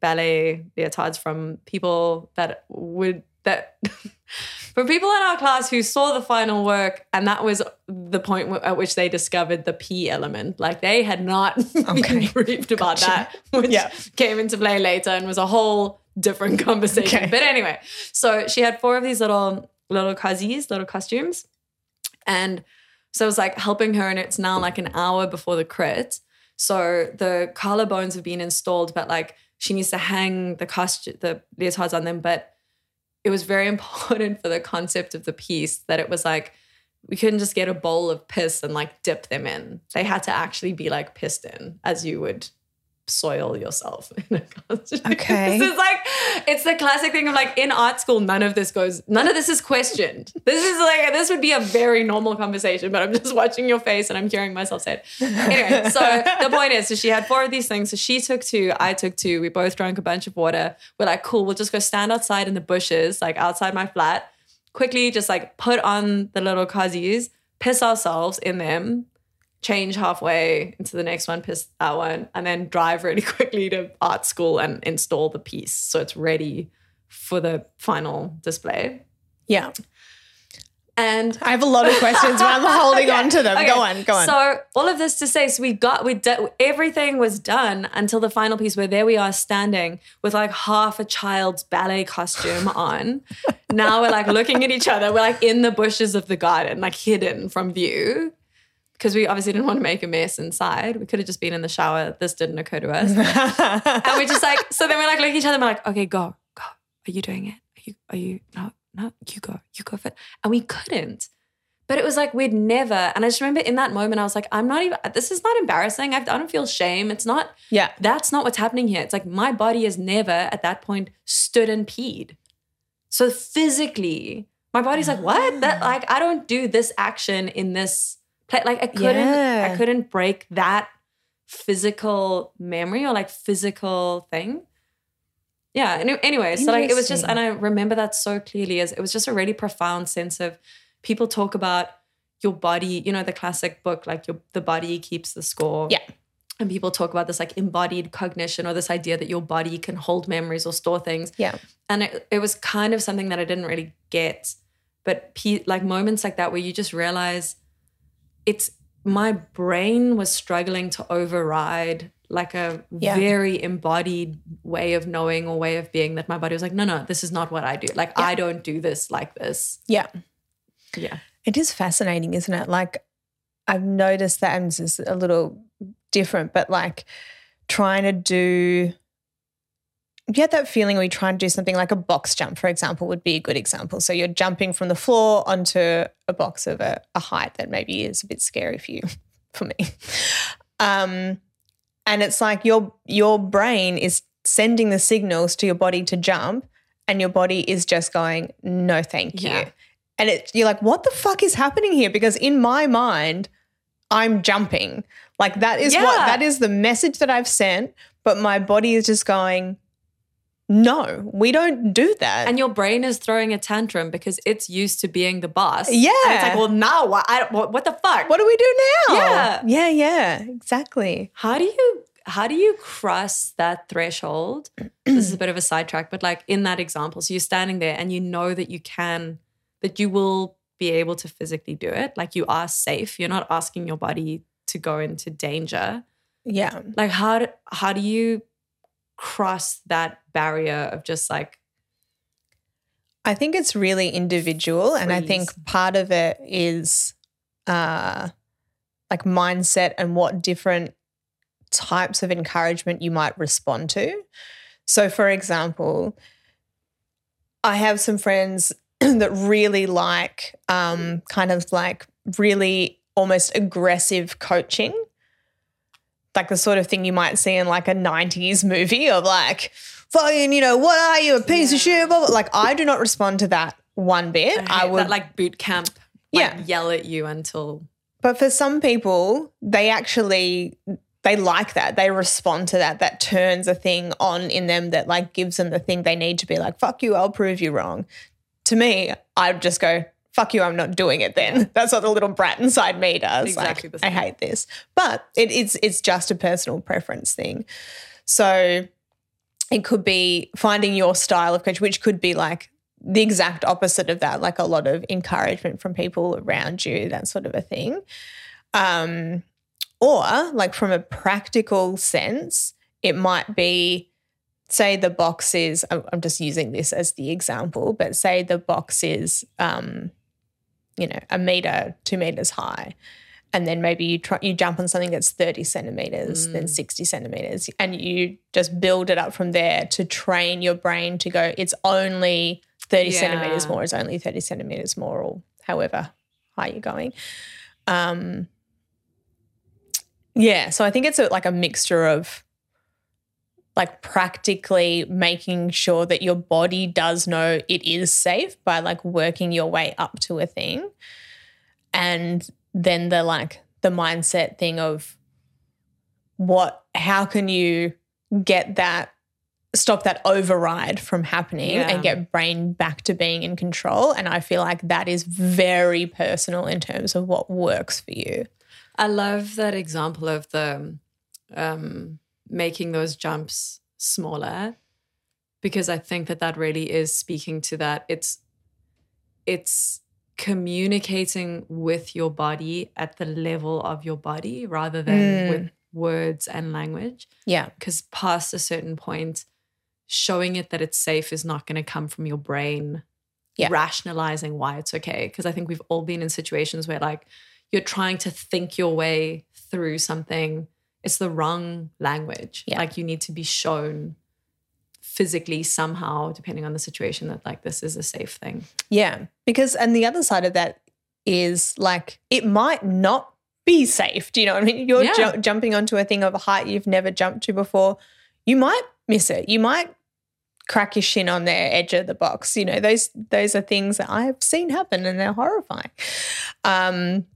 ballet leotards from people that would that from people in our class who saw the final work and that was the point at which they discovered the p element like they had not okay. been briefed about gotcha. that which yeah. came into play later and was a whole different conversation okay. but anyway so she had four of these little little kazis little costumes and so I was like helping her and it's now like an hour before the crit so the collarbones have been installed but like she needs to hang the costume the leotards on them but it was very important for the concept of the piece that it was like we couldn't just get a bowl of piss and like dip them in. They had to actually be like pissed in as you would soil yourself in a costume. Okay. this is like it's the classic thing of like in art school, none of this goes, none of this is questioned. This is like this would be a very normal conversation, but I'm just watching your face and I'm hearing myself say it. Anyway, so the point is, so she had four of these things. So she took two, I took two. We both drank a bunch of water. We're like, cool, we'll just go stand outside in the bushes, like outside my flat. Quickly, just like put on the little kazis, piss ourselves in them, change halfway into the next one, piss that one, and then drive really quickly to art school and install the piece so it's ready for the final display. Yeah. And I have a lot of questions, but I'm holding on to them. Okay. Go on, go on. So all of this to say, so we got we did everything was done until the final piece where there we are standing with like half a child's ballet costume on. now we're like looking at each other. We're like in the bushes of the garden, like hidden from view because we obviously didn't want to make a mess inside. We could have just been in the shower. This didn't occur to us. and we're just like, so then we're like looking at each other and we're like, okay, go, go. Are you doing it? Are you, are you, no, no, you go, you go for it. And we couldn't. But it was like we'd never. And I just remember in that moment, I was like, I'm not even, this is not embarrassing. I don't feel shame. It's not, yeah. That's not what's happening here. It's like my body has never at that point stood and peed. So physically, my body's like, what? That, like, I don't do this action in this like I couldn't yeah. I couldn't break that physical memory or like physical thing. Yeah. Anyway, so like it was just, and I remember that so clearly as it was just a really profound sense of people talk about your body, you know, the classic book, like your the body keeps the score. Yeah. and people talk about this like embodied cognition or this idea that your body can hold memories or store things. Yeah. And it, it was kind of something that I didn't really get. But pe- like moments like that where you just realize it's my brain was struggling to override like a Yeah. very embodied way of knowing or way of being that my body was like, no, no, this is not what I do. Like, Yeah. I don't do this like this. Yeah. Yeah. It is fascinating, isn't it? Like I've noticed that and this is a little different, but like trying to do get that feeling where you try and do something like a box jump, for example, would be a good example. So you're jumping from the floor onto a box of a, a height that maybe is a bit scary for you, for me. Um, and it's like your your brain is sending the signals to your body to jump, and your body is just going, no, thank you. Yeah. And it, you're like, what the fuck is happening here? Because in my mind, I'm jumping. Like that is what that is the message that I've sent, but my body is just going, no, we don't do that. And your brain is throwing a tantrum because it's used to being the boss. Yeah. And it's like, well, now what? I, what, what the fuck? what do we do now? Yeah. Yeah, yeah, exactly. How do you how do you cross that threshold? this is a bit of a sidetrack, but like in that example, so you're standing there and you know that you can, that you will be able to physically do it. Like you are safe. You're not asking your body to go into danger. Yeah. Like how do, how do you cross that barrier of just like I think it's really individual, and I think part of it is uh, like mindset and what different types of encouragement you might respond to. So, for example, I have some friends that really like um, kind of like really almost aggressive coaching. Like the sort of thing you might see in like a 90s movie of like, fucking, you know, what are you, a piece of shit? Blah, blah. Like, I do not respond to that one bit. I, hate would that like boot camp like, Yeah. yell at you until But for some people, they actually they like that. They respond to that. That turns a thing on in them that like gives them the thing they need to be like, fuck you, I'll prove you wrong. To me, I'd just go, fuck you, I'm not doing it then. That's what the little brat inside me does. Exactly Like, I hate this. But it is it's just a personal preference thing. So it could be finding your style of coach, which could be like the exact opposite of that, like a lot of encouragement from people around you, that sort of a thing. Um, or like from a practical sense, it might be, say the box is, I'm I'm just using this as the example, but say the box is, um, you know, a meter, two meters high. And then maybe you try you jump on something that's 30 centimeters, then 60 centimeters, and you just build it up from there to train your brain to go, it's only 30 Yeah. centimeters more, it's only 30 centimeters more, or however high you're going. Um, yeah, so I think it's a, like a mixture of like practically making sure that your body does know it is safe by like working your way up to a thing. And then the like the mindset thing of what how can you get that stop that override from happening Yeah. and get brain back to being in control and i feel like that is very personal in terms of what works for you I love that example of the um, making those jumps smaller because I think that that really is speaking to that. It's it's communicating with your body at the level of your body rather than Mm. with words and language. yeah Because past a certain point, showing it that it's safe is not going to come from your brain Yeah. rationalizing why it's okay. Because I think we've all been in situations where like you're trying to think your way through something. It's the wrong language. Yeah. Like you need to be shown physically somehow, depending on the situation, that like this is a safe thing. Yeah, because and the other side of that is like it might not be safe. Do you know what I mean? You're Yeah. ju- jumping onto a thing of a height you've never jumped to before. You might miss it. You might crack your shin on the edge of the box. You know, those those are things that I've seen happen and they're horrifying. Um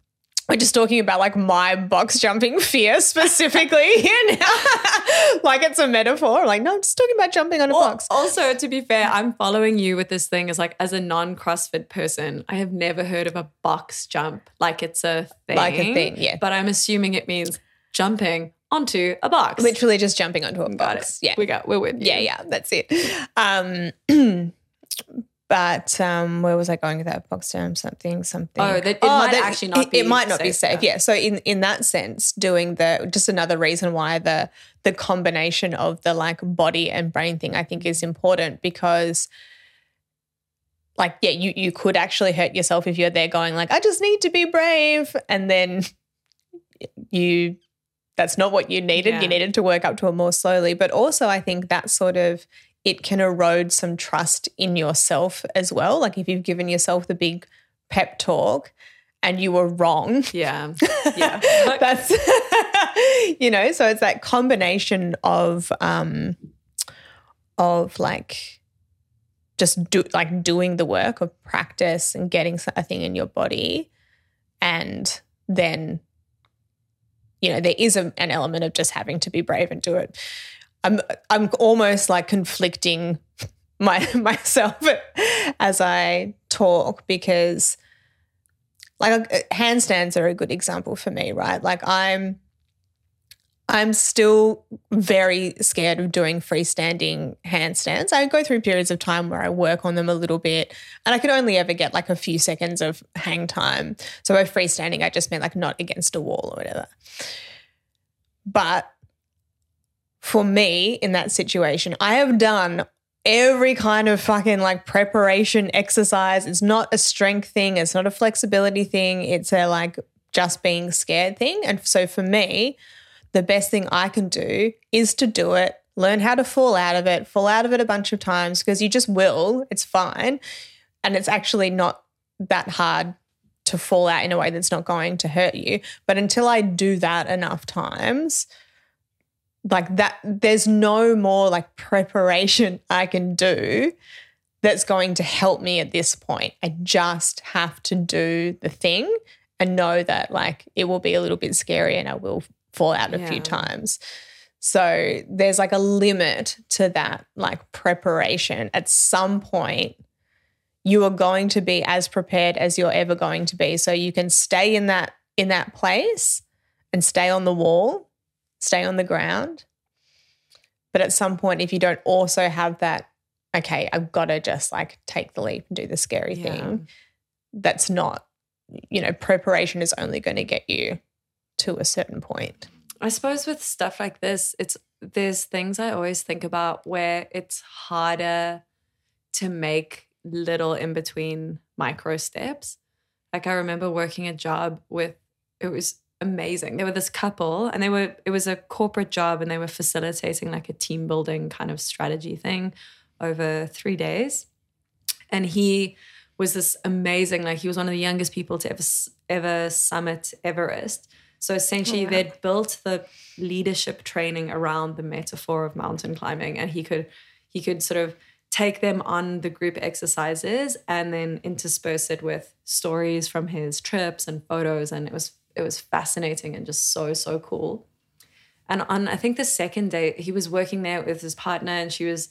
we're just talking about like my box jumping fear specifically here now. like it's a metaphor. Like, no, I'm just talking about jumping on a box. Also, to be fair, I'm following you with this thing as like as a non-CrossFit person, I have never heard of a box jump like it's a thing. Like a thing, yeah. But I'm assuming it means jumping onto a box. Literally just jumping onto a Got box. it. Yeah. We got, we're with you. yeah, yeah, that's it. Um, but um, where was I going with that box term? Something, something. Oh, that- it might actually not it, be It might not be safe, safe. Yeah. So in in that sense, doing the just another reason why the the combination of the like body and brain thing I think is important because. Like yeah, you you could actually hurt yourself if you're there going like I just need to be brave, and then you that's not what you needed. Yeah. You needed to work up to it more slowly. But also, I think that sort of it can erode some trust in yourself as well. Like if you've given yourself the big pep talk and you were wrong. Yeah. Yeah. That's you know, so it's that combination of um of like just do like doing the work of practice and getting a thing in your body and then you know there is a, an element of just having to be brave and do it i'm i'm almost like conflicting my myself as i talk because like uh, handstands are a good example for me right? Like i'm i'm still very scared of doing freestanding handstands. I go through periods of time where i work on them a little bit and i could only ever get like a few seconds of hang time. So by freestanding i just meant like not against a wall or whatever. But for me in that situation i have done every kind of fucking like preparation exercise. It's not a strength thing, it's not a flexibility thing, it's a like just being scared thing. And so for me, the best thing I can do is to do it, learn how to fall out of it, fall out of it a bunch of times because you just will, it's fine. And it's actually not that hard to fall out in a way that's not going to hurt you. But until I do that enough times, like that there's no more like preparation I can do that's going to help me at this point. I just have to do the thing and know that like it will be a little bit scary and I will fall out a Yeah. few times. So there's like a limit to that like preparation. At some point you are going to be as prepared as you're ever going to be. So you can stay in that in that place and stay on the wall stay on the ground. But at some point, if you don't also have that, okay, I've got to just like take the leap and do the scary Yeah. thing, that's not, you know, preparation is only going to get you to a certain point. I suppose with stuff like this, it's there's things I always think about where it's harder to make little in between micro steps. Like I remember working a job with it was amazing. They were this couple and they were it was a corporate job and they were facilitating like a team building kind of strategy thing over 3 days. And he was this amazing like he was one of the youngest people to ever ever summit Everest. So essentially, Oh, wow. they'd built the leadership training around the metaphor of mountain climbing, and he could he could sort of take them on the group exercises and then intersperse it with stories from his trips and photos, and it was it was fascinating and just so so cool. And on I think the second day, he was working there with his partner, and she was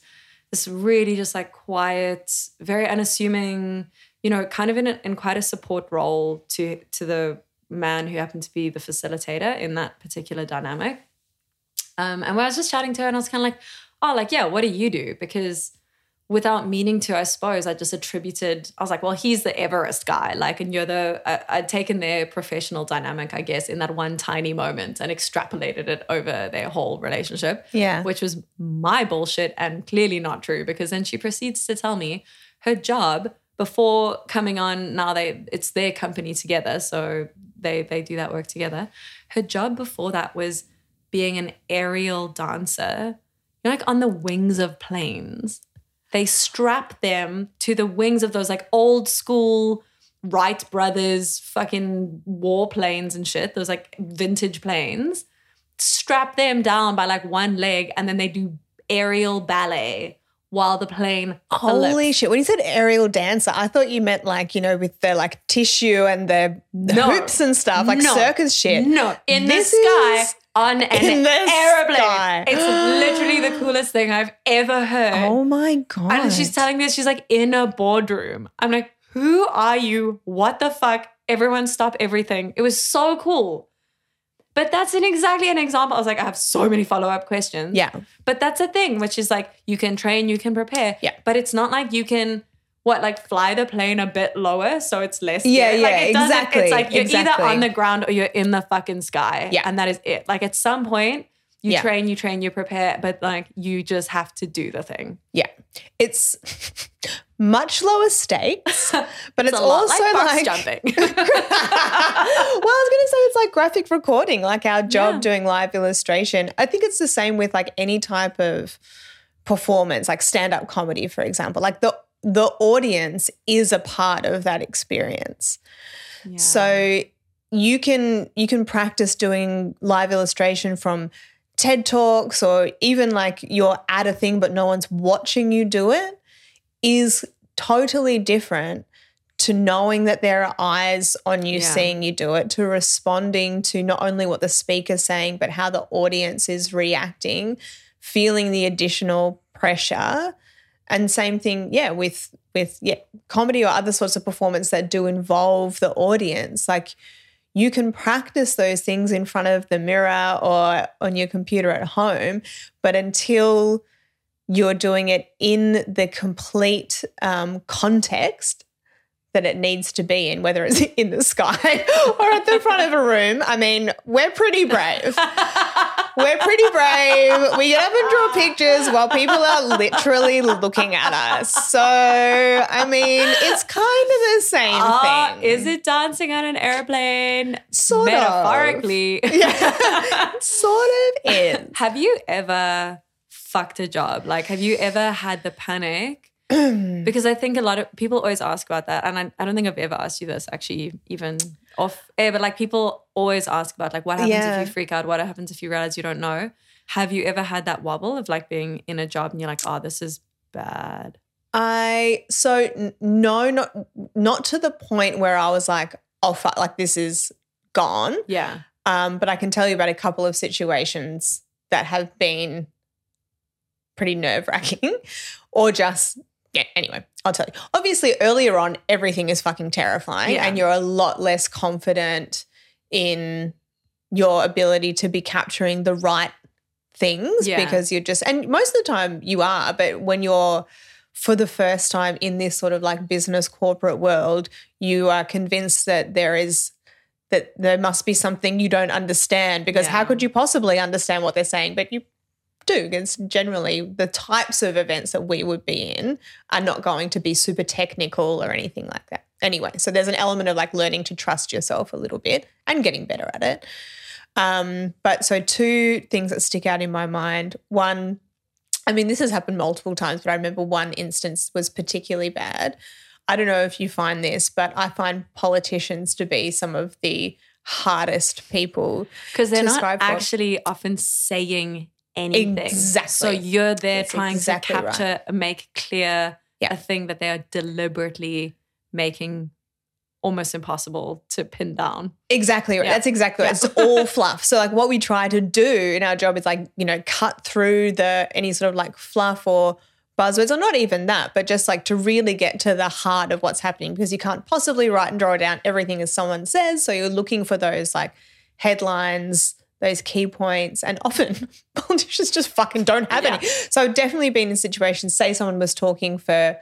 this really just like quiet, very unassuming, you know, kind of in a, in quite a support role to to the man who happened to be the facilitator in that particular dynamic. Um, and when I was just chatting to her, and I was kind of like, oh, like, yeah, what do you do? Because without meaning to, I suppose, I just attributed, I was like, well, he's the Everest guy. Like, and you're the, I, I'd taken their professional dynamic, I guess, in that one tiny moment and extrapolated it over their whole relationship Yeah. which was my bullshit and clearly not true because then she proceeds to tell me her job before coming on now they it's their company together so they they do that work together her job before that was being an aerial dancer you know, like on the wings of planes they strap them to the wings of those like old school Wright brothers fucking warplanes and shit those like vintage planes strap them down by like one leg and then they do aerial ballet while the plane Holy flips. shit. When you said aerial dancer, I thought you meant like, you know, with the like tissue and the, the No. hoops and stuff, like No. circus shit. No, in This the sky is on an in the sky. It's literally the coolest thing I've ever heard. Oh my God. And she's telling me this, she's like in a boardroom. I'm like, who are you? What the fuck? Everyone stop everything. It was so cool. But that's an exactly an example. I was like, I have so many follow up questions. Yeah. But that's a thing, which is like you can train, you can prepare. Yeah. But it's not like you can what like fly the plane a bit lower so it's less Yeah, yeah, like it doesn't- exactly, it's like you're exactly. either on the ground or you're in the fucking sky Yeah. and that is it like at some point you Yeah. train you train you prepare but like you just have to do the thing Yeah. It's much lower stakes, but it's, lot also like like, jumping well, I was going to say it's like graphic recording, like our job Yeah. doing live illustration. I think it's the same with like any type of performance, like stand up comedy, for example. Like the the audience is a part of that experience. Yeah. So you can you can practice doing live illustration from TED Talks or even like you're at a thing but no one's watching you do it is totally different to knowing that there are eyes on you Yeah. seeing you do it to responding to not only what the speaker's saying but how the audience is reacting feeling the additional pressure and same thing yeah with with yeah comedy or other sorts of performance that do involve the audience like you can practice those things in front of the mirror or on your computer at home but until you're doing it in the complete um, context that it needs to be in, whether it's in the sky or at the front of a room. I mean, we're pretty brave. We're pretty brave. We get up and draw pictures while people are literally looking at us. So, I mean, it's kind of the same Ah, thing. is it dancing on an airplane Sort of. metaphorically Yeah. sort of is. have you ever fucked a job like have you ever had the panic because I think a lot of people always ask about that, and I, I don't think I've ever asked you this actually, even off air. But like people always ask about like what happens Yeah. if you freak out, what happens if you realize you don't know. Have you ever had that wobble of like being in a job and you're like, oh, this is bad? I so no, not not to the point where I was like, oh fuck, like this is gone. Yeah, Um, but I can tell you about a couple of situations that have been pretty nerve wracking, or just yeah. Anyway, I'll tell you. Obviously, earlier on, everything is fucking terrifying, Yeah. and you're a lot less confident in your ability to be capturing the right things Yeah. because you're just and most of the time you are, but when you're for the first time in this sort of like business corporate world, you are convinced that there is that there must be something you don't understand because how could you possibly understand what they're saying? But you do because generally the types of events that we would be in are not going to be super technical or anything like that. Anyway, so there's an element of like learning to trust yourself a little bit and getting better at it. Um, but so two things that stick out in my mind. One, I mean, this has happened multiple times, but I remember one instance was particularly bad. I don't know if you find this, but I find politicians to be some of the hardest people. because they're not actually often saying anything. Exactly. So you're there That's trying exactly to right. capture, make clear Yeah. a thing that they are deliberately making almost impossible to pin down. Exactly right. Yeah. That's exactly right. It's all fluff. So like what we try to do in our job is like, you know, cut through the any sort of like fluff or buzzwords or not even that, but just like to really get to the heart of what's happening because you can't possibly write and draw down everything as someone says. So you're looking for those like headlines, those key points, and often politicians just fucking don't have any. So I've definitely been in situations, say someone was talking for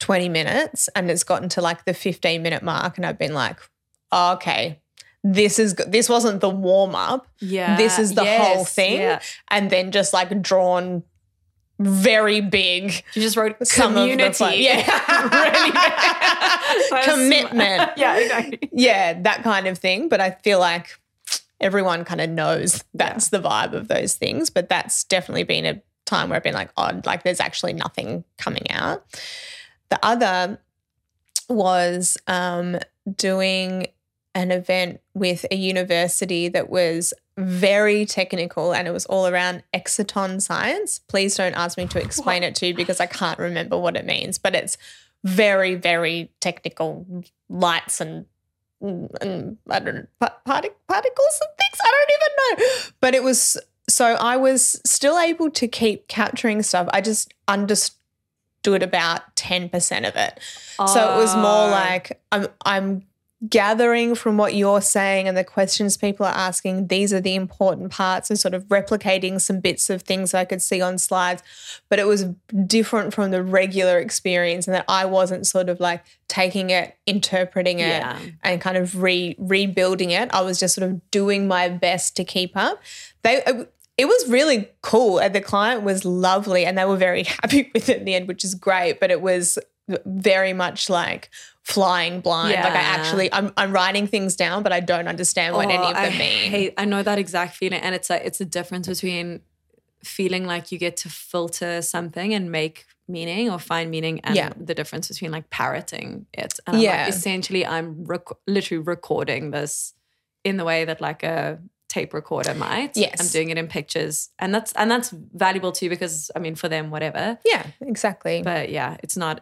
20 minutes and it's gotten to like the 15 minute mark and I've been like, oh, okay, this is good. This wasn't the warm up. Yeah. This is the whole thing. yeah. And then just like drawn very big You just wrote some community. of the. Yeah. Commitment. Yeah, exactly. yeah, that kind of thing. But I feel like everyone kind of knows that's the vibe of those things. But that's definitely been a time where I've been like, oh, like there's actually nothing coming out. The other was um, doing an event with a university that was very technical and it was all around exciton science. Please don't ask me to explain it to you because I can't remember what it means, but it's very, very technical lights and and I don't know, partic- particles and things. I don't even know. But it was so I was still able to keep capturing stuff. I just understood about 10% of it. So it was more Oh. like I'm I'm gathering from what you're saying and the questions people are asking, these are the important parts and sort of replicating some bits of things I could see on slides. But it was different from the regular experience and that I wasn't sort of like taking it, interpreting it, Yeah. and kind of re rebuilding it. I was just sort of doing my best to keep up. They it was really cool and the client was lovely and they were very happy with it in the end, which is great. But it was very much like flying blind. Like I actually I'm I'm writing things down, but I don't understand what any Oh, of them I mean. Hate, I know that exact feeling, and it's like it's a difference between feeling like you get to filter something and make meaning or find meaning, and Yeah. the difference between like parroting it. And I'm Yeah. like, essentially, I'm rec- literally recording this in the way that like a tape recorder might. Yes. I'm doing it in pictures, and that's and that's valuable too because I mean, for them, whatever. yeah, exactly. But yeah, it's not.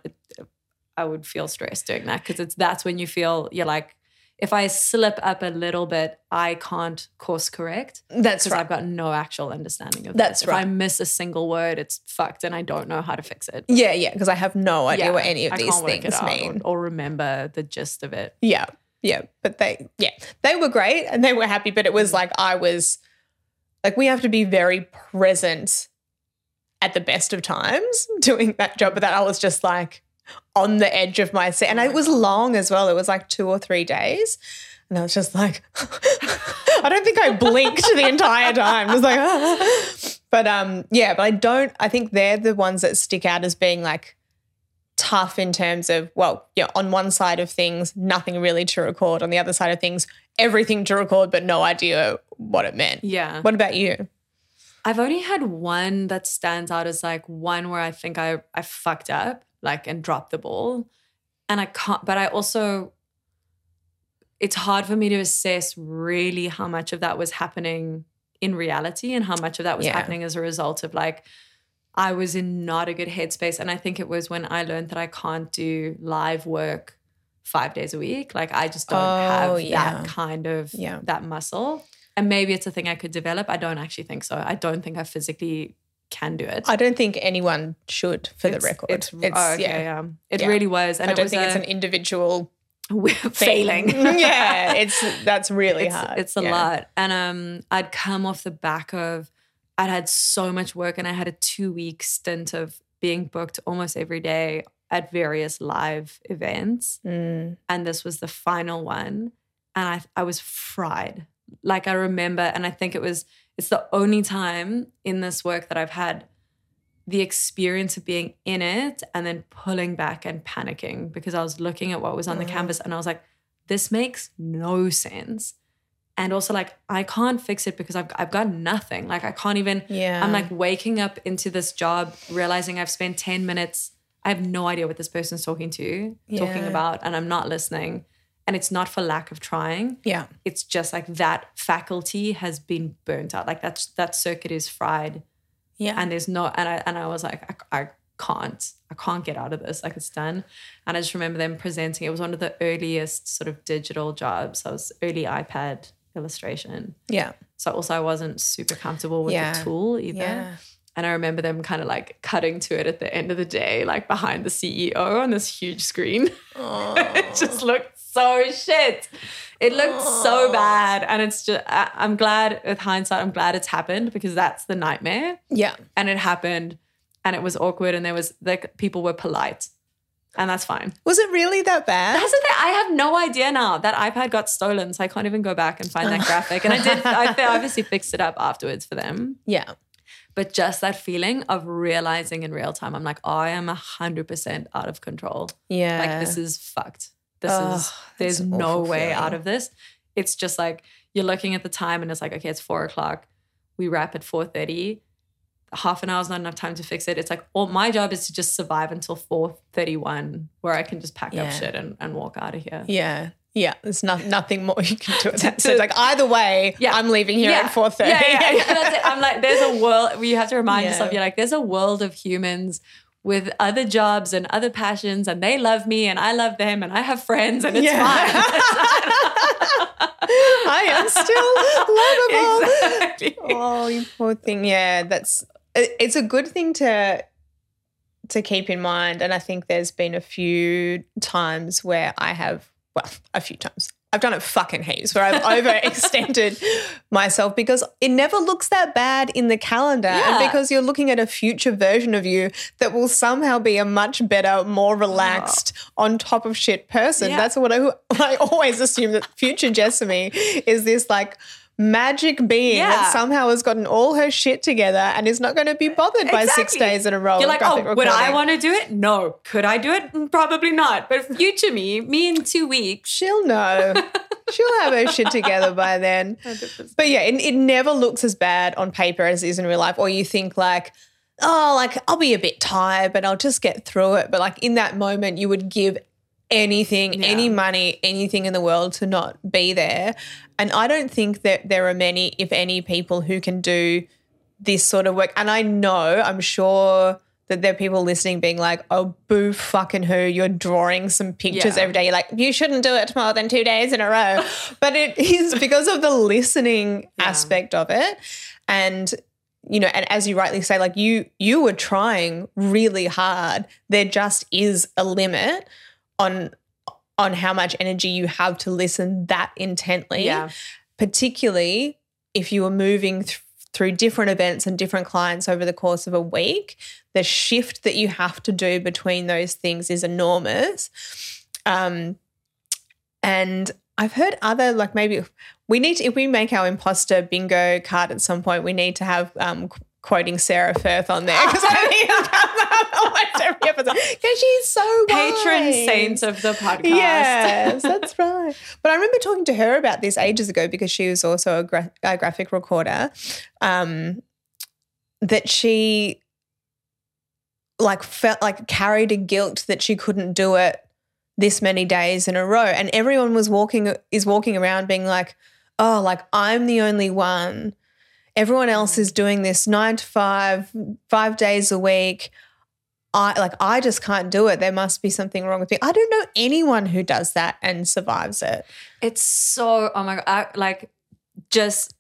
I would feel stressed doing that because it's that's when you feel you're like, if I slip up a little bit, I can't course correct That's right. I've got no actual understanding of That's this. If I miss a single word, it's fucked, and I don't know how to fix it. yeah, yeah, because I have no idea Yeah, what any of I these can't work it things out or- mean. or, remember the gist of it. Yeah. Yeah. But they, yeah, they were great and they were happy. But it was mm. like, I was like, we have to be very present at the best of times doing that job. But that I was just like on the edge of my seat. And Oh it was long as well. It was like two or three days. And I was just like, I don't think I blinked the entire time. It was like, "Ah." but um, yeah, but I don't, I think they're the ones that stick out as being like, tough in terms of well yeah on one side of things nothing really to record on the other side of things everything to record but no idea what it meant Yeah. what about you I've only had one that stands out as like one where I think I I fucked up, like and drop the ball. And I can't but I also it's hard for me to assess really how much of that was happening in reality and how much of that was Yeah. happening as a result of like I was in not a good headspace. And I think it was when I learned that I can't do live work five days a week. Like I just don't Oh, have yeah. that kind of Yeah. that muscle. And maybe it's a thing I could develop. I don't actually think so. I don't think I physically can do it. i don't think anyone should for the record It's, oh, okay, yeah, yeah. It Yeah. really was. And i don't think it's an individual we're failing. yeah it's that's really it's, hard It's a Yeah. lot. And um, I'd come off the back of, I'd had so much work and I had a two week stint of being booked almost every day at various live events. Mm. And this was the final one. And I, I was fried. Like I remember, and I think it was, it's the only time in this work that I've had the experience of being in it and then pulling back and panicking because I was looking at what was on the canvas and I was like, this makes no sense. And also, like, I can't fix it because I've, I've got nothing. Like, I can't even, yeah I'm like waking up into this job, realizing I've spent 10 minutes. I have no idea what this person's talking to, talking about, and I'm not listening. And it's not for lack of trying. yeah. It's just like that faculty has been burnt out. Like that, that circuit is fried. Yeah. And there's no and I and I was like I, I can't I can't get out of this. Like it's done. And I just remember them presenting it was one of the earliest sort of digital jobs. I was early iPad illustration. Yeah. So also I wasn't super comfortable with Yeah. the tool either. Yeah. And I remember them kind of like cutting to it at the end of the day like behind the CEO on this huge screen. It just looked so shit. It looked so Oh. bad. And it's just, I, I'm glad with hindsight, I'm glad it's happened because that's the nightmare. yeah And it happened and it was awkward and there was, the people were polite. And that's fine. was it really that bad That's the thing. I have no idea now. That iPad got stolen, so I can't even go back and find that graphic. And I did, I obviously fixed it up afterwards for them. yeah But just that feeling of realizing in real time, I'm like, oh, I am 100% out of control. yeah Like this is fucked. This is there's no way out of this. It's just like you're looking at the time and it's like, okay, it's four o'clock. We wrap at 4:30. Half an hour is not enough time to fix it. It's like all my job is to just survive until 4:31, where I can just pack Yeah. up shit and, and walk out of here. Yeah. Yeah. There's no, nothing more you can do. That's it. Like either way, Yeah. I'm leaving here at 4.30. Yeah, yeah, yeah. I'm like, there's a world. You have to remind Yeah. yourself. You're like, there's a world of humans with other jobs and other passions, and they love me, and I love them, and I have friends, and it's Yeah. fine. I am still lovable. exactly. Oh, you poor thing. Yeah, that's it's a good thing to to keep in mind. And I think there's been a few times where I have well, a few times. I've done it fucking heaps where I've overextended myself because it never looks that bad in the calendar. Yeah. And because you're looking at a future version of you that will somehow be a much better, more relaxed, on top of shit person. Yeah. That's what I, I always assume that future Jessamy is this like magic being that somehow has gotten all her shit together and is not going to be bothered by six days in a row. You're like, oh, graphic would I want to do it? No. Could I do it? Mm, Probably not. But future me, me in two weeks. She'll know. She'll have her shit together by then. But yeah, it, it never looks as bad on paper as it is in real life. Or you think like, oh, like I'll be a bit tired, but I'll just get through it. But like in that moment, you would give anything, Yeah. any money, anything in the world to not be there. And I don't think that there are many, if any, people who can do this sort of work. And I know, I'm sure that there are people listening being like, oh, boo fucking who, you're drawing some pictures Yeah. every day. You're like, you shouldn't do it more than two days in a row. but it is because of the listening aspect of it. And you know, and as you rightly say, like you you were trying really hard. There just is a limit on on how much energy you have to listen that intently Yeah. particularly if you were moving th- through different events and different clients over the course of a week, the shift that you have to do between those things is enormous. Um, and I've heard other, like maybe we need to, if we make our imposter bingo card at some point, we need to have um, quoting Sarah Firth on there because I think it comes up almost every episode because she's so Patron wise. saint of the podcast. Yes, that's right. But I remember talking to her about this ages ago because she was also a, gra- a graphic recorder. Um, that she like felt like carried a guilt that she couldn't do it this many days in a row, and everyone was walking is walking around being like, "Oh, like I'm the only one." Everyone else is doing this nine to five, five days a week. I like I just can't do it. There must be something wrong with me. I don't know anyone who does that and survives it. It's so oh my god! I, like just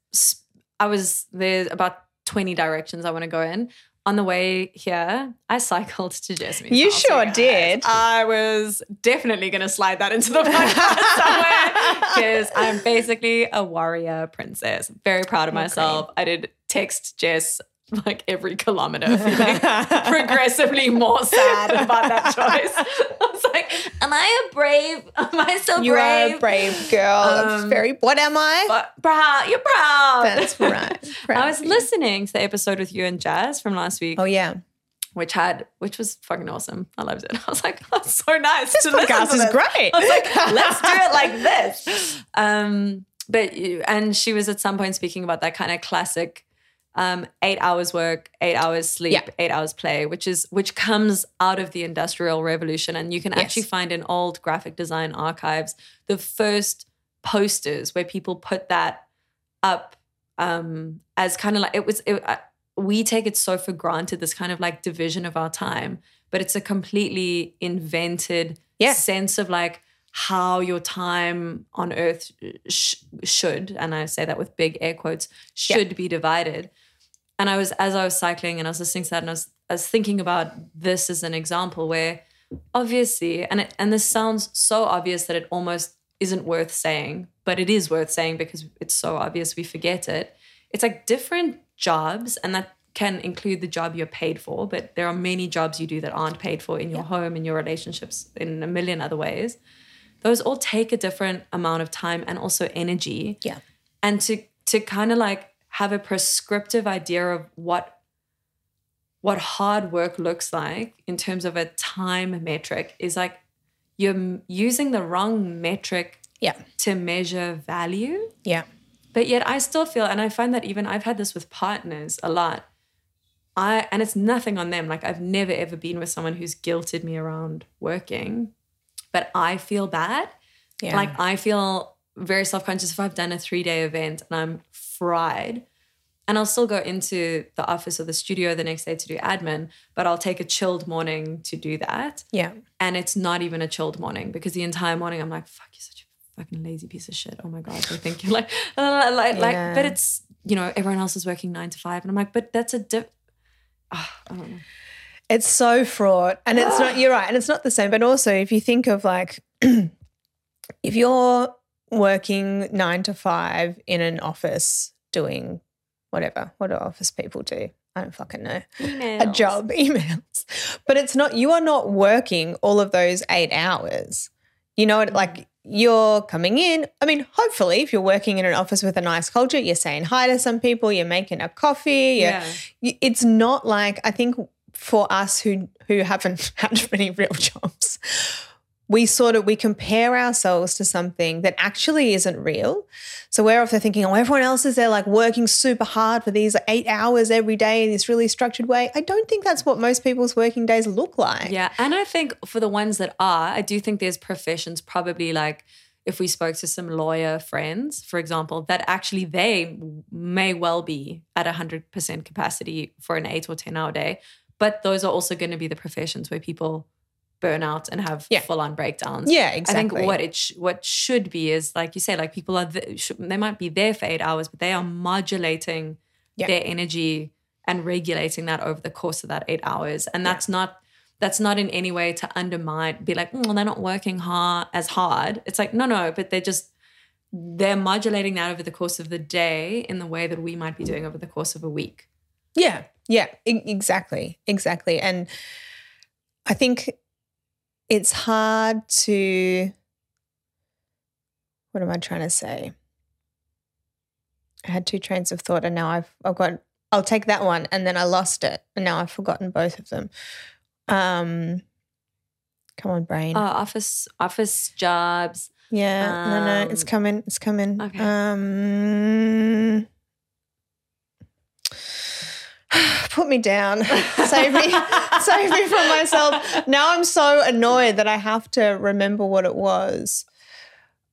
I was there's about twenty directions I want to go in. On the way here, I cycled to Jessamy's. You sure guys. did. I was definitely going to slide that into the podcast somewhere because I'm basically a warrior princess. Very proud of myself. I did text Jess like every kilometer, feeling progressively more sad about that choice. I was like, "Am I a brave? Am I so brave? You are a brave girl. It's Um, very. What am I? But proud, you're proud. That's right. Proud I was listening to the episode with you and Jazz from last week, Oh yeah, which had which was fucking awesome. I loved it. I was like, that's so nice. this to podcast is this. great. I was like, let's do it like this. Um, but you, and she was at some point speaking about that kind of classic um, eight hours work, eight hours sleep, Yeah. eight hours play, which is which comes out of the industrial revolution. And you can actually find in old graphic design archives the first posters where people put that up um, as kind of like it was. It, uh, we take it so for granted this kind of like division of our time, but it's a completely invented Yeah. sense of like how your time on earth sh- should and i say that with big air quotes should be divided. And i was as i was cycling and i was listening to that and i was, I was thinking about this as an example where obviously and it, and this sounds so obvious that it almost isn't worth saying but it is worth saying because it's so obvious we forget it. It's like different jobs and that can include the job you're paid for but there are many jobs you do that aren't paid for in your home in your relationships in a million other ways those all take a different amount of time and also energy Yeah. and to to kind of like have a prescriptive idea of what what hard work looks like in terms of a time metric is like you're using the wrong metric Yeah, to measure value yeah, but yet I still feel, and I find that even I've had this with partners a lot. I and it's nothing on them. Like I've never ever been with someone who's guilted me around working, but I feel bad. yeah. Like I feel very self conscious if I've done a three day event and I'm fried. And I'll still go into the office or the studio the next day to do admin, but I'll take a chilled morning to do that yeah, and it's not even a chilled morning because the entire morning I'm like, fuck, you're such a fucking lazy piece of shit. Oh my god, I think you're like, uh, like, like, but it's you know everyone else is working nine to five, and I'm like, but that's a dip. I don't know. It's so fraught. And it's not, you're right. And it's not the same. But also, if you think of like, if you're working nine to five in an office doing whatever, what do office people do? I don't fucking know. Emails. A job, emails. But it's not, you are not working all of those eight hours. You know, like mm. you're coming in. I mean, hopefully, if you're working in an office with a nice culture, you're saying hi to some people, you're making a coffee. Yeah. it's not like I think for us who who haven't had many real jobs, we sort of we compare ourselves to something that actually isn't real. So we're often thinking, oh, everyone else is there like working super hard for these eight hours every day in this really structured way. I don't think that's what most people's working days look like. Yeah. And I think for the ones that are, I do think there's professions probably like if we spoke to some lawyer friends, for example, that actually they may well be at 100% capacity for an eight or 10 hour day. But those are also going to be the professions where people burn out and have Yeah. full on breakdowns. Yeah, exactly. I think what it sh- what should be is like you say, like people are th- sh- they might be there for eight hours, but they are modulating Yeah. their energy and regulating that over the course of that eight hours, and that's not that's not in any way to undermine, be like, oh, they're not working hard as hard. It's like no, no, but they're just they're modulating that over the course of the day in the way that we might be doing over the course of a week. Yeah, yeah, e- exactly, exactly. And I think it's hard to. What am I trying to say? I had two trains of thought, and now I've I've got. I'll take that one, and then I lost it, and now I've forgotten both of them. Um, come on, brain. Oh, office office jobs. yeah, no, no, it's um, coming. It's coming. okay. Um, put me down. Save me. save me from myself. Now I'm so annoyed that I have to remember what it was.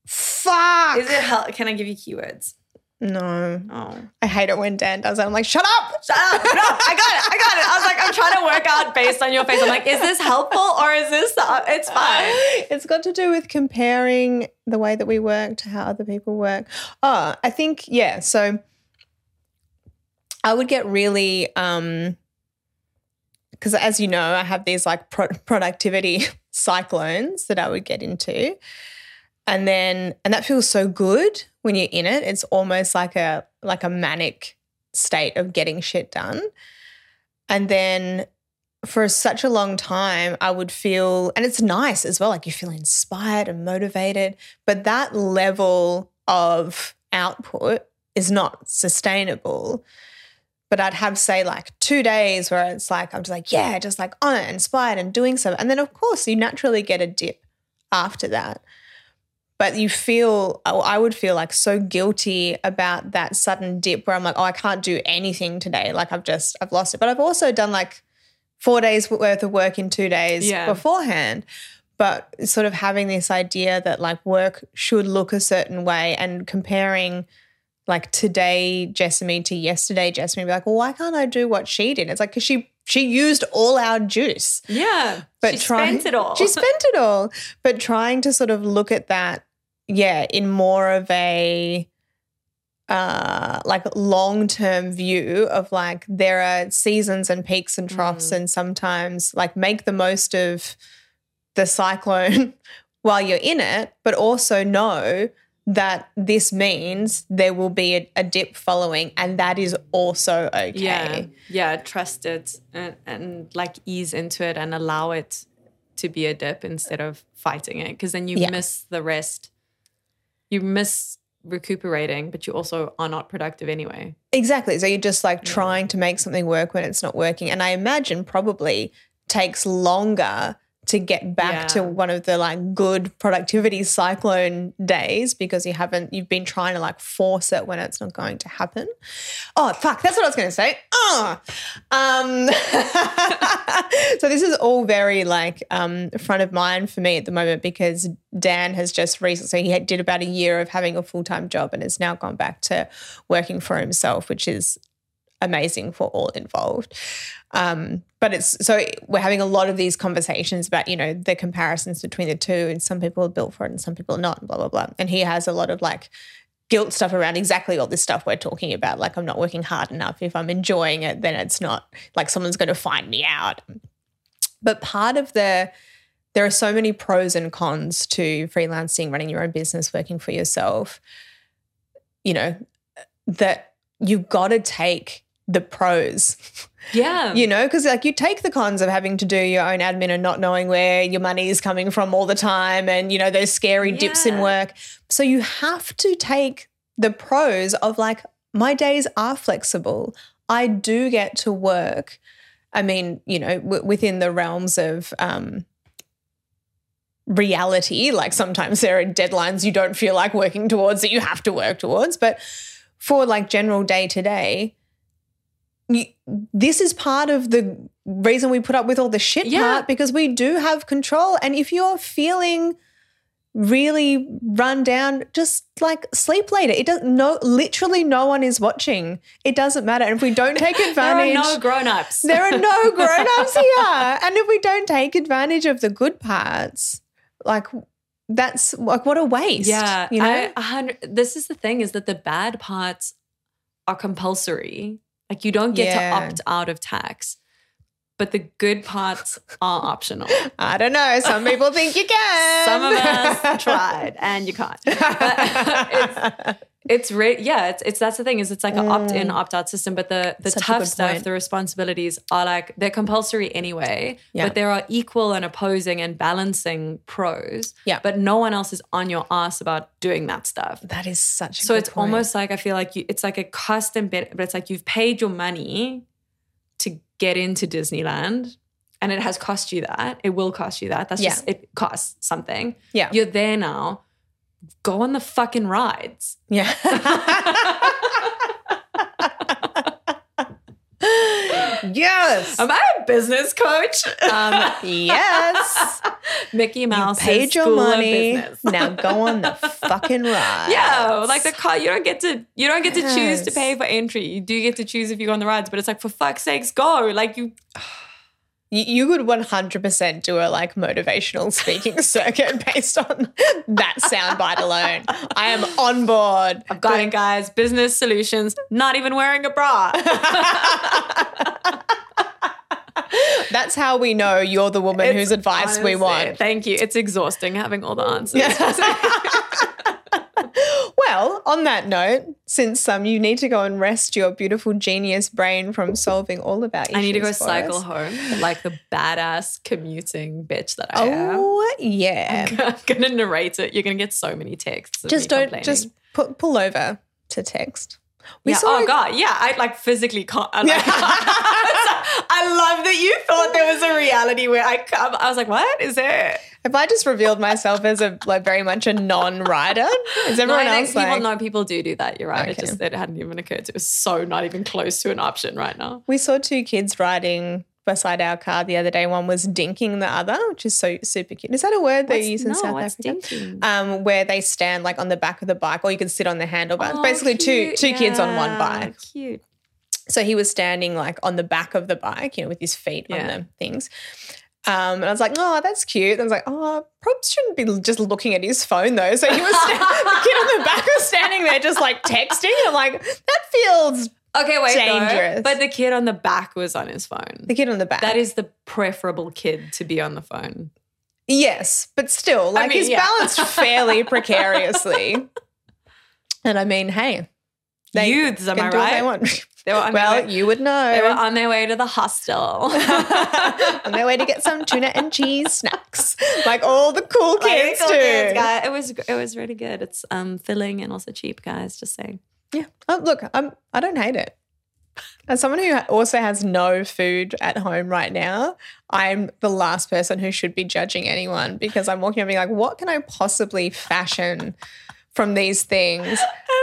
Fuck. Is it hel- Can I give you keywords? No. Oh. I hate it when Dan does that. I'm like, shut up. Shut up. No, I got it. I got it. I was like, I'm trying to work out based on your face. I'm like, is this helpful or is this, uh, it's fine. It's got to do with comparing the way that we work to how other people work. Oh, I think, yeah. So I would get really, um, because as you know, I have these like pro- productivity cyclones that I would get into. And then, and that feels so good when you're in it. It's almost like a, like a manic state of getting shit done. And then for such a long time, I would feel, and it's nice as well, like you feel inspired and motivated, but that level of output is not sustainable. But I'd have, say, like two days where it's like, I'm just like, yeah, just like on it, inspired and doing so. And then, of course, you naturally get a dip after that. But you feel, oh, I would feel like so guilty about that sudden dip where I'm like, oh, I can't do anything today. Like I've just, I've lost it. But I've also done like four days worth of work in two days Yeah. beforehand. But sort of having this idea that like work should look a certain way and comparing like today Jessamy to yesterday Jessamy be like, well, why can't I do what she did? It's like because she she used all our juice, Yeah. but she trying spent it all. She spent it all, but trying to sort of look at that, yeah, in more of a uh like long term view of like there are seasons and peaks and troughs Mm. and sometimes like make the most of the cyclone while you're in it but also know that this means there will be a, a dip following and that is also okay Yeah. Yeah. Trust it and, and like ease into it and allow it to be a dip instead of fighting it. Because then you Yeah. miss the rest. You miss recuperating, but you also are not productive anyway. Exactly. So you're just like trying to make something work when it's not working. And I imagine probably takes longer to get back to one of the like good productivity cyclone days because you haven't you've been trying to like force it when it's not going to happen. Oh fuck, that's what I was gonna say. Oh. Um so this is all very like um front of mind for me at the moment because Dan has just recently so he did about a year of having a full-time job and has now gone back to working for himself, which is amazing for all involved. Um, but it's so we're having a lot of these conversations about, you know, the comparisons between the two, and some people are built for it and some people are not, and blah, blah, blah. And he has a lot of like guilt stuff around exactly all this stuff we're talking about. Like, I'm not working hard enough. If I'm enjoying it, then it's not like someone's going to find me out. But part of the there are so many pros and cons to freelancing, running your own business, working for yourself. You know, that you've got to take the pros. Yeah. you know because like you take the cons of having to do your own admin and not knowing where your money is coming from all the time and you know those scary dips in work. So you have to take the pros of like my days are flexible. I do get to work i mean you know w- within the realms of um reality. Like sometimes there are deadlines you don't feel like working towards that you have to work towards but for like general day to day this is part of the reason we put up with all the shit Yeah. part because we do have control. And if you're feeling really run down, just like sleep later. It doesn't no literally no one is watching. It doesn't matter. And if we don't take advantage There are no grown-ups. there are no grown-ups here. And if we don't take advantage of the good parts, like that's like what a waste. Yeah, You know? I, this is the thing: is that the bad parts are compulsory. Like you don't get Yeah. to opt out of tax, but the good parts are optional. I don't know. Some people think you can. Some of us tried, and you can't. It's re- yeah, it's it's that's the thing is it's like an opt in opt out system, but the the Mm. Such tough stuff, point. the responsibilities are like they're compulsory anyway. Yeah. But there are equal and opposing and balancing pros. Yeah. But no one else is on your ass about doing that stuff. that is such a So it's point. almost like I feel like you, it's like a custom bit, but it's like you've paid your money to get into Disneyland, and it has cost you that. It will cost you that. That's Yeah. just it costs something. Yeah. You're there now. Go on the fucking rides. Yeah. yes. Am I a business coach? Um, yes. Mickey Mouse Paid your money. Now go on the fucking ride. Yeah, like the car, you don't get to you don't get to choose to pay for entry. You do get to choose if you go on the rides, but it's like for fuck's sakes, go! Like you, You, could 100% do a like motivational speaking circuit based on that soundbite alone. I am on board. I've got it, guys. Business solutions. Not even wearing a bra. That's how we know you're the woman It's whose advice we want. Thank you. It's exhausting having all the answers. Well, on that note, since um, you need to go and rest your beautiful genius brain from solving all of our issues, I need to go cycle us. home like the badass commuting bitch that I am. Oh yeah. I'm gonna narrate it. You're gonna get so many texts. just don't just pu- pull over to text. We yeah. saw Oh god, yeah. I like physically can't. I, like, I love that you thought there was a reality where I come. I was like, what is it? Have I just revealed myself as a like very much a non-rider? Is No, everyone I think else people like? know people do do that. You're right. It just it hadn't even occurred. to It was so not even close to an option right now. We saw two kids riding beside our car the other day. One was dinking the other, which is so super cute. Is that a word they use in no, South Africa? dinking? Um, where they stand like on the back of the bike, or you can sit on the handlebars. Oh, Basically, two cute. two kids on one bike. Cute. So he was standing like on the back of the bike, you know, with his feet on the things. Um, and I was like, oh, that's cute. And I was like, oh, probably shouldn't be just looking at his phone though. So he was sta- the kid on the back was standing there just like texting. I'm like, that feels Okay, wait. though. Dangerous. But the kid on the back was on his phone. the kid on the back. That is the preferable kid to be on the phone. yes, but still, like mean, he's yeah. balanced fairly precariously. And I mean, hey, they Youths, am I do what they right? want. They were on well, their way, you would know. they were on their way to the hostel. on their way to get some tuna and cheese snacks, like all the cool kids Like, do. kids, guys. It was it was really good. It's um filling and also cheap, guys. Just saying. Yeah. Oh, look, I'm. I don't hate it. As someone who also has no food at home right now, I'm the last person who should be judging anyone because I'm walking around being like, what can I possibly fashion from these things?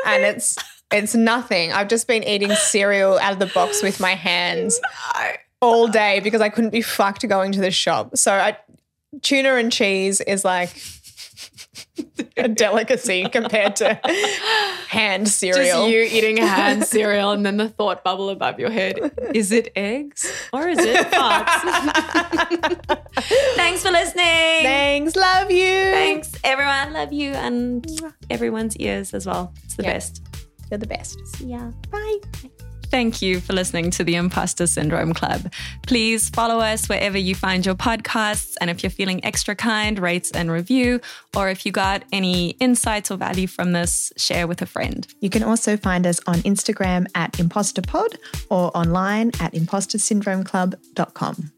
And it's it's nothing. I've just been eating cereal out of the box with my hands all day because I couldn't be fucked going to the shop. So I, tuna and cheese is like a delicacy compared to hand cereal. Just you eating hand cereal and then the thought bubble above your head. Is it eggs or is it farts? Thanks for listening. Thanks, love you. Thanks, everyone. Love you and everyone's ears as well. It's the Yeah. best. You're the best. See ya. Bye. Thank you for listening to the Imposter Syndrome Club. Please follow us wherever you find your podcasts. And if you're feeling extra kind, rate and review. Or if you got any insights or value from this, share with a friend. You can also find us on Instagram at ImposterPod or online at impostersyndromeclub.com.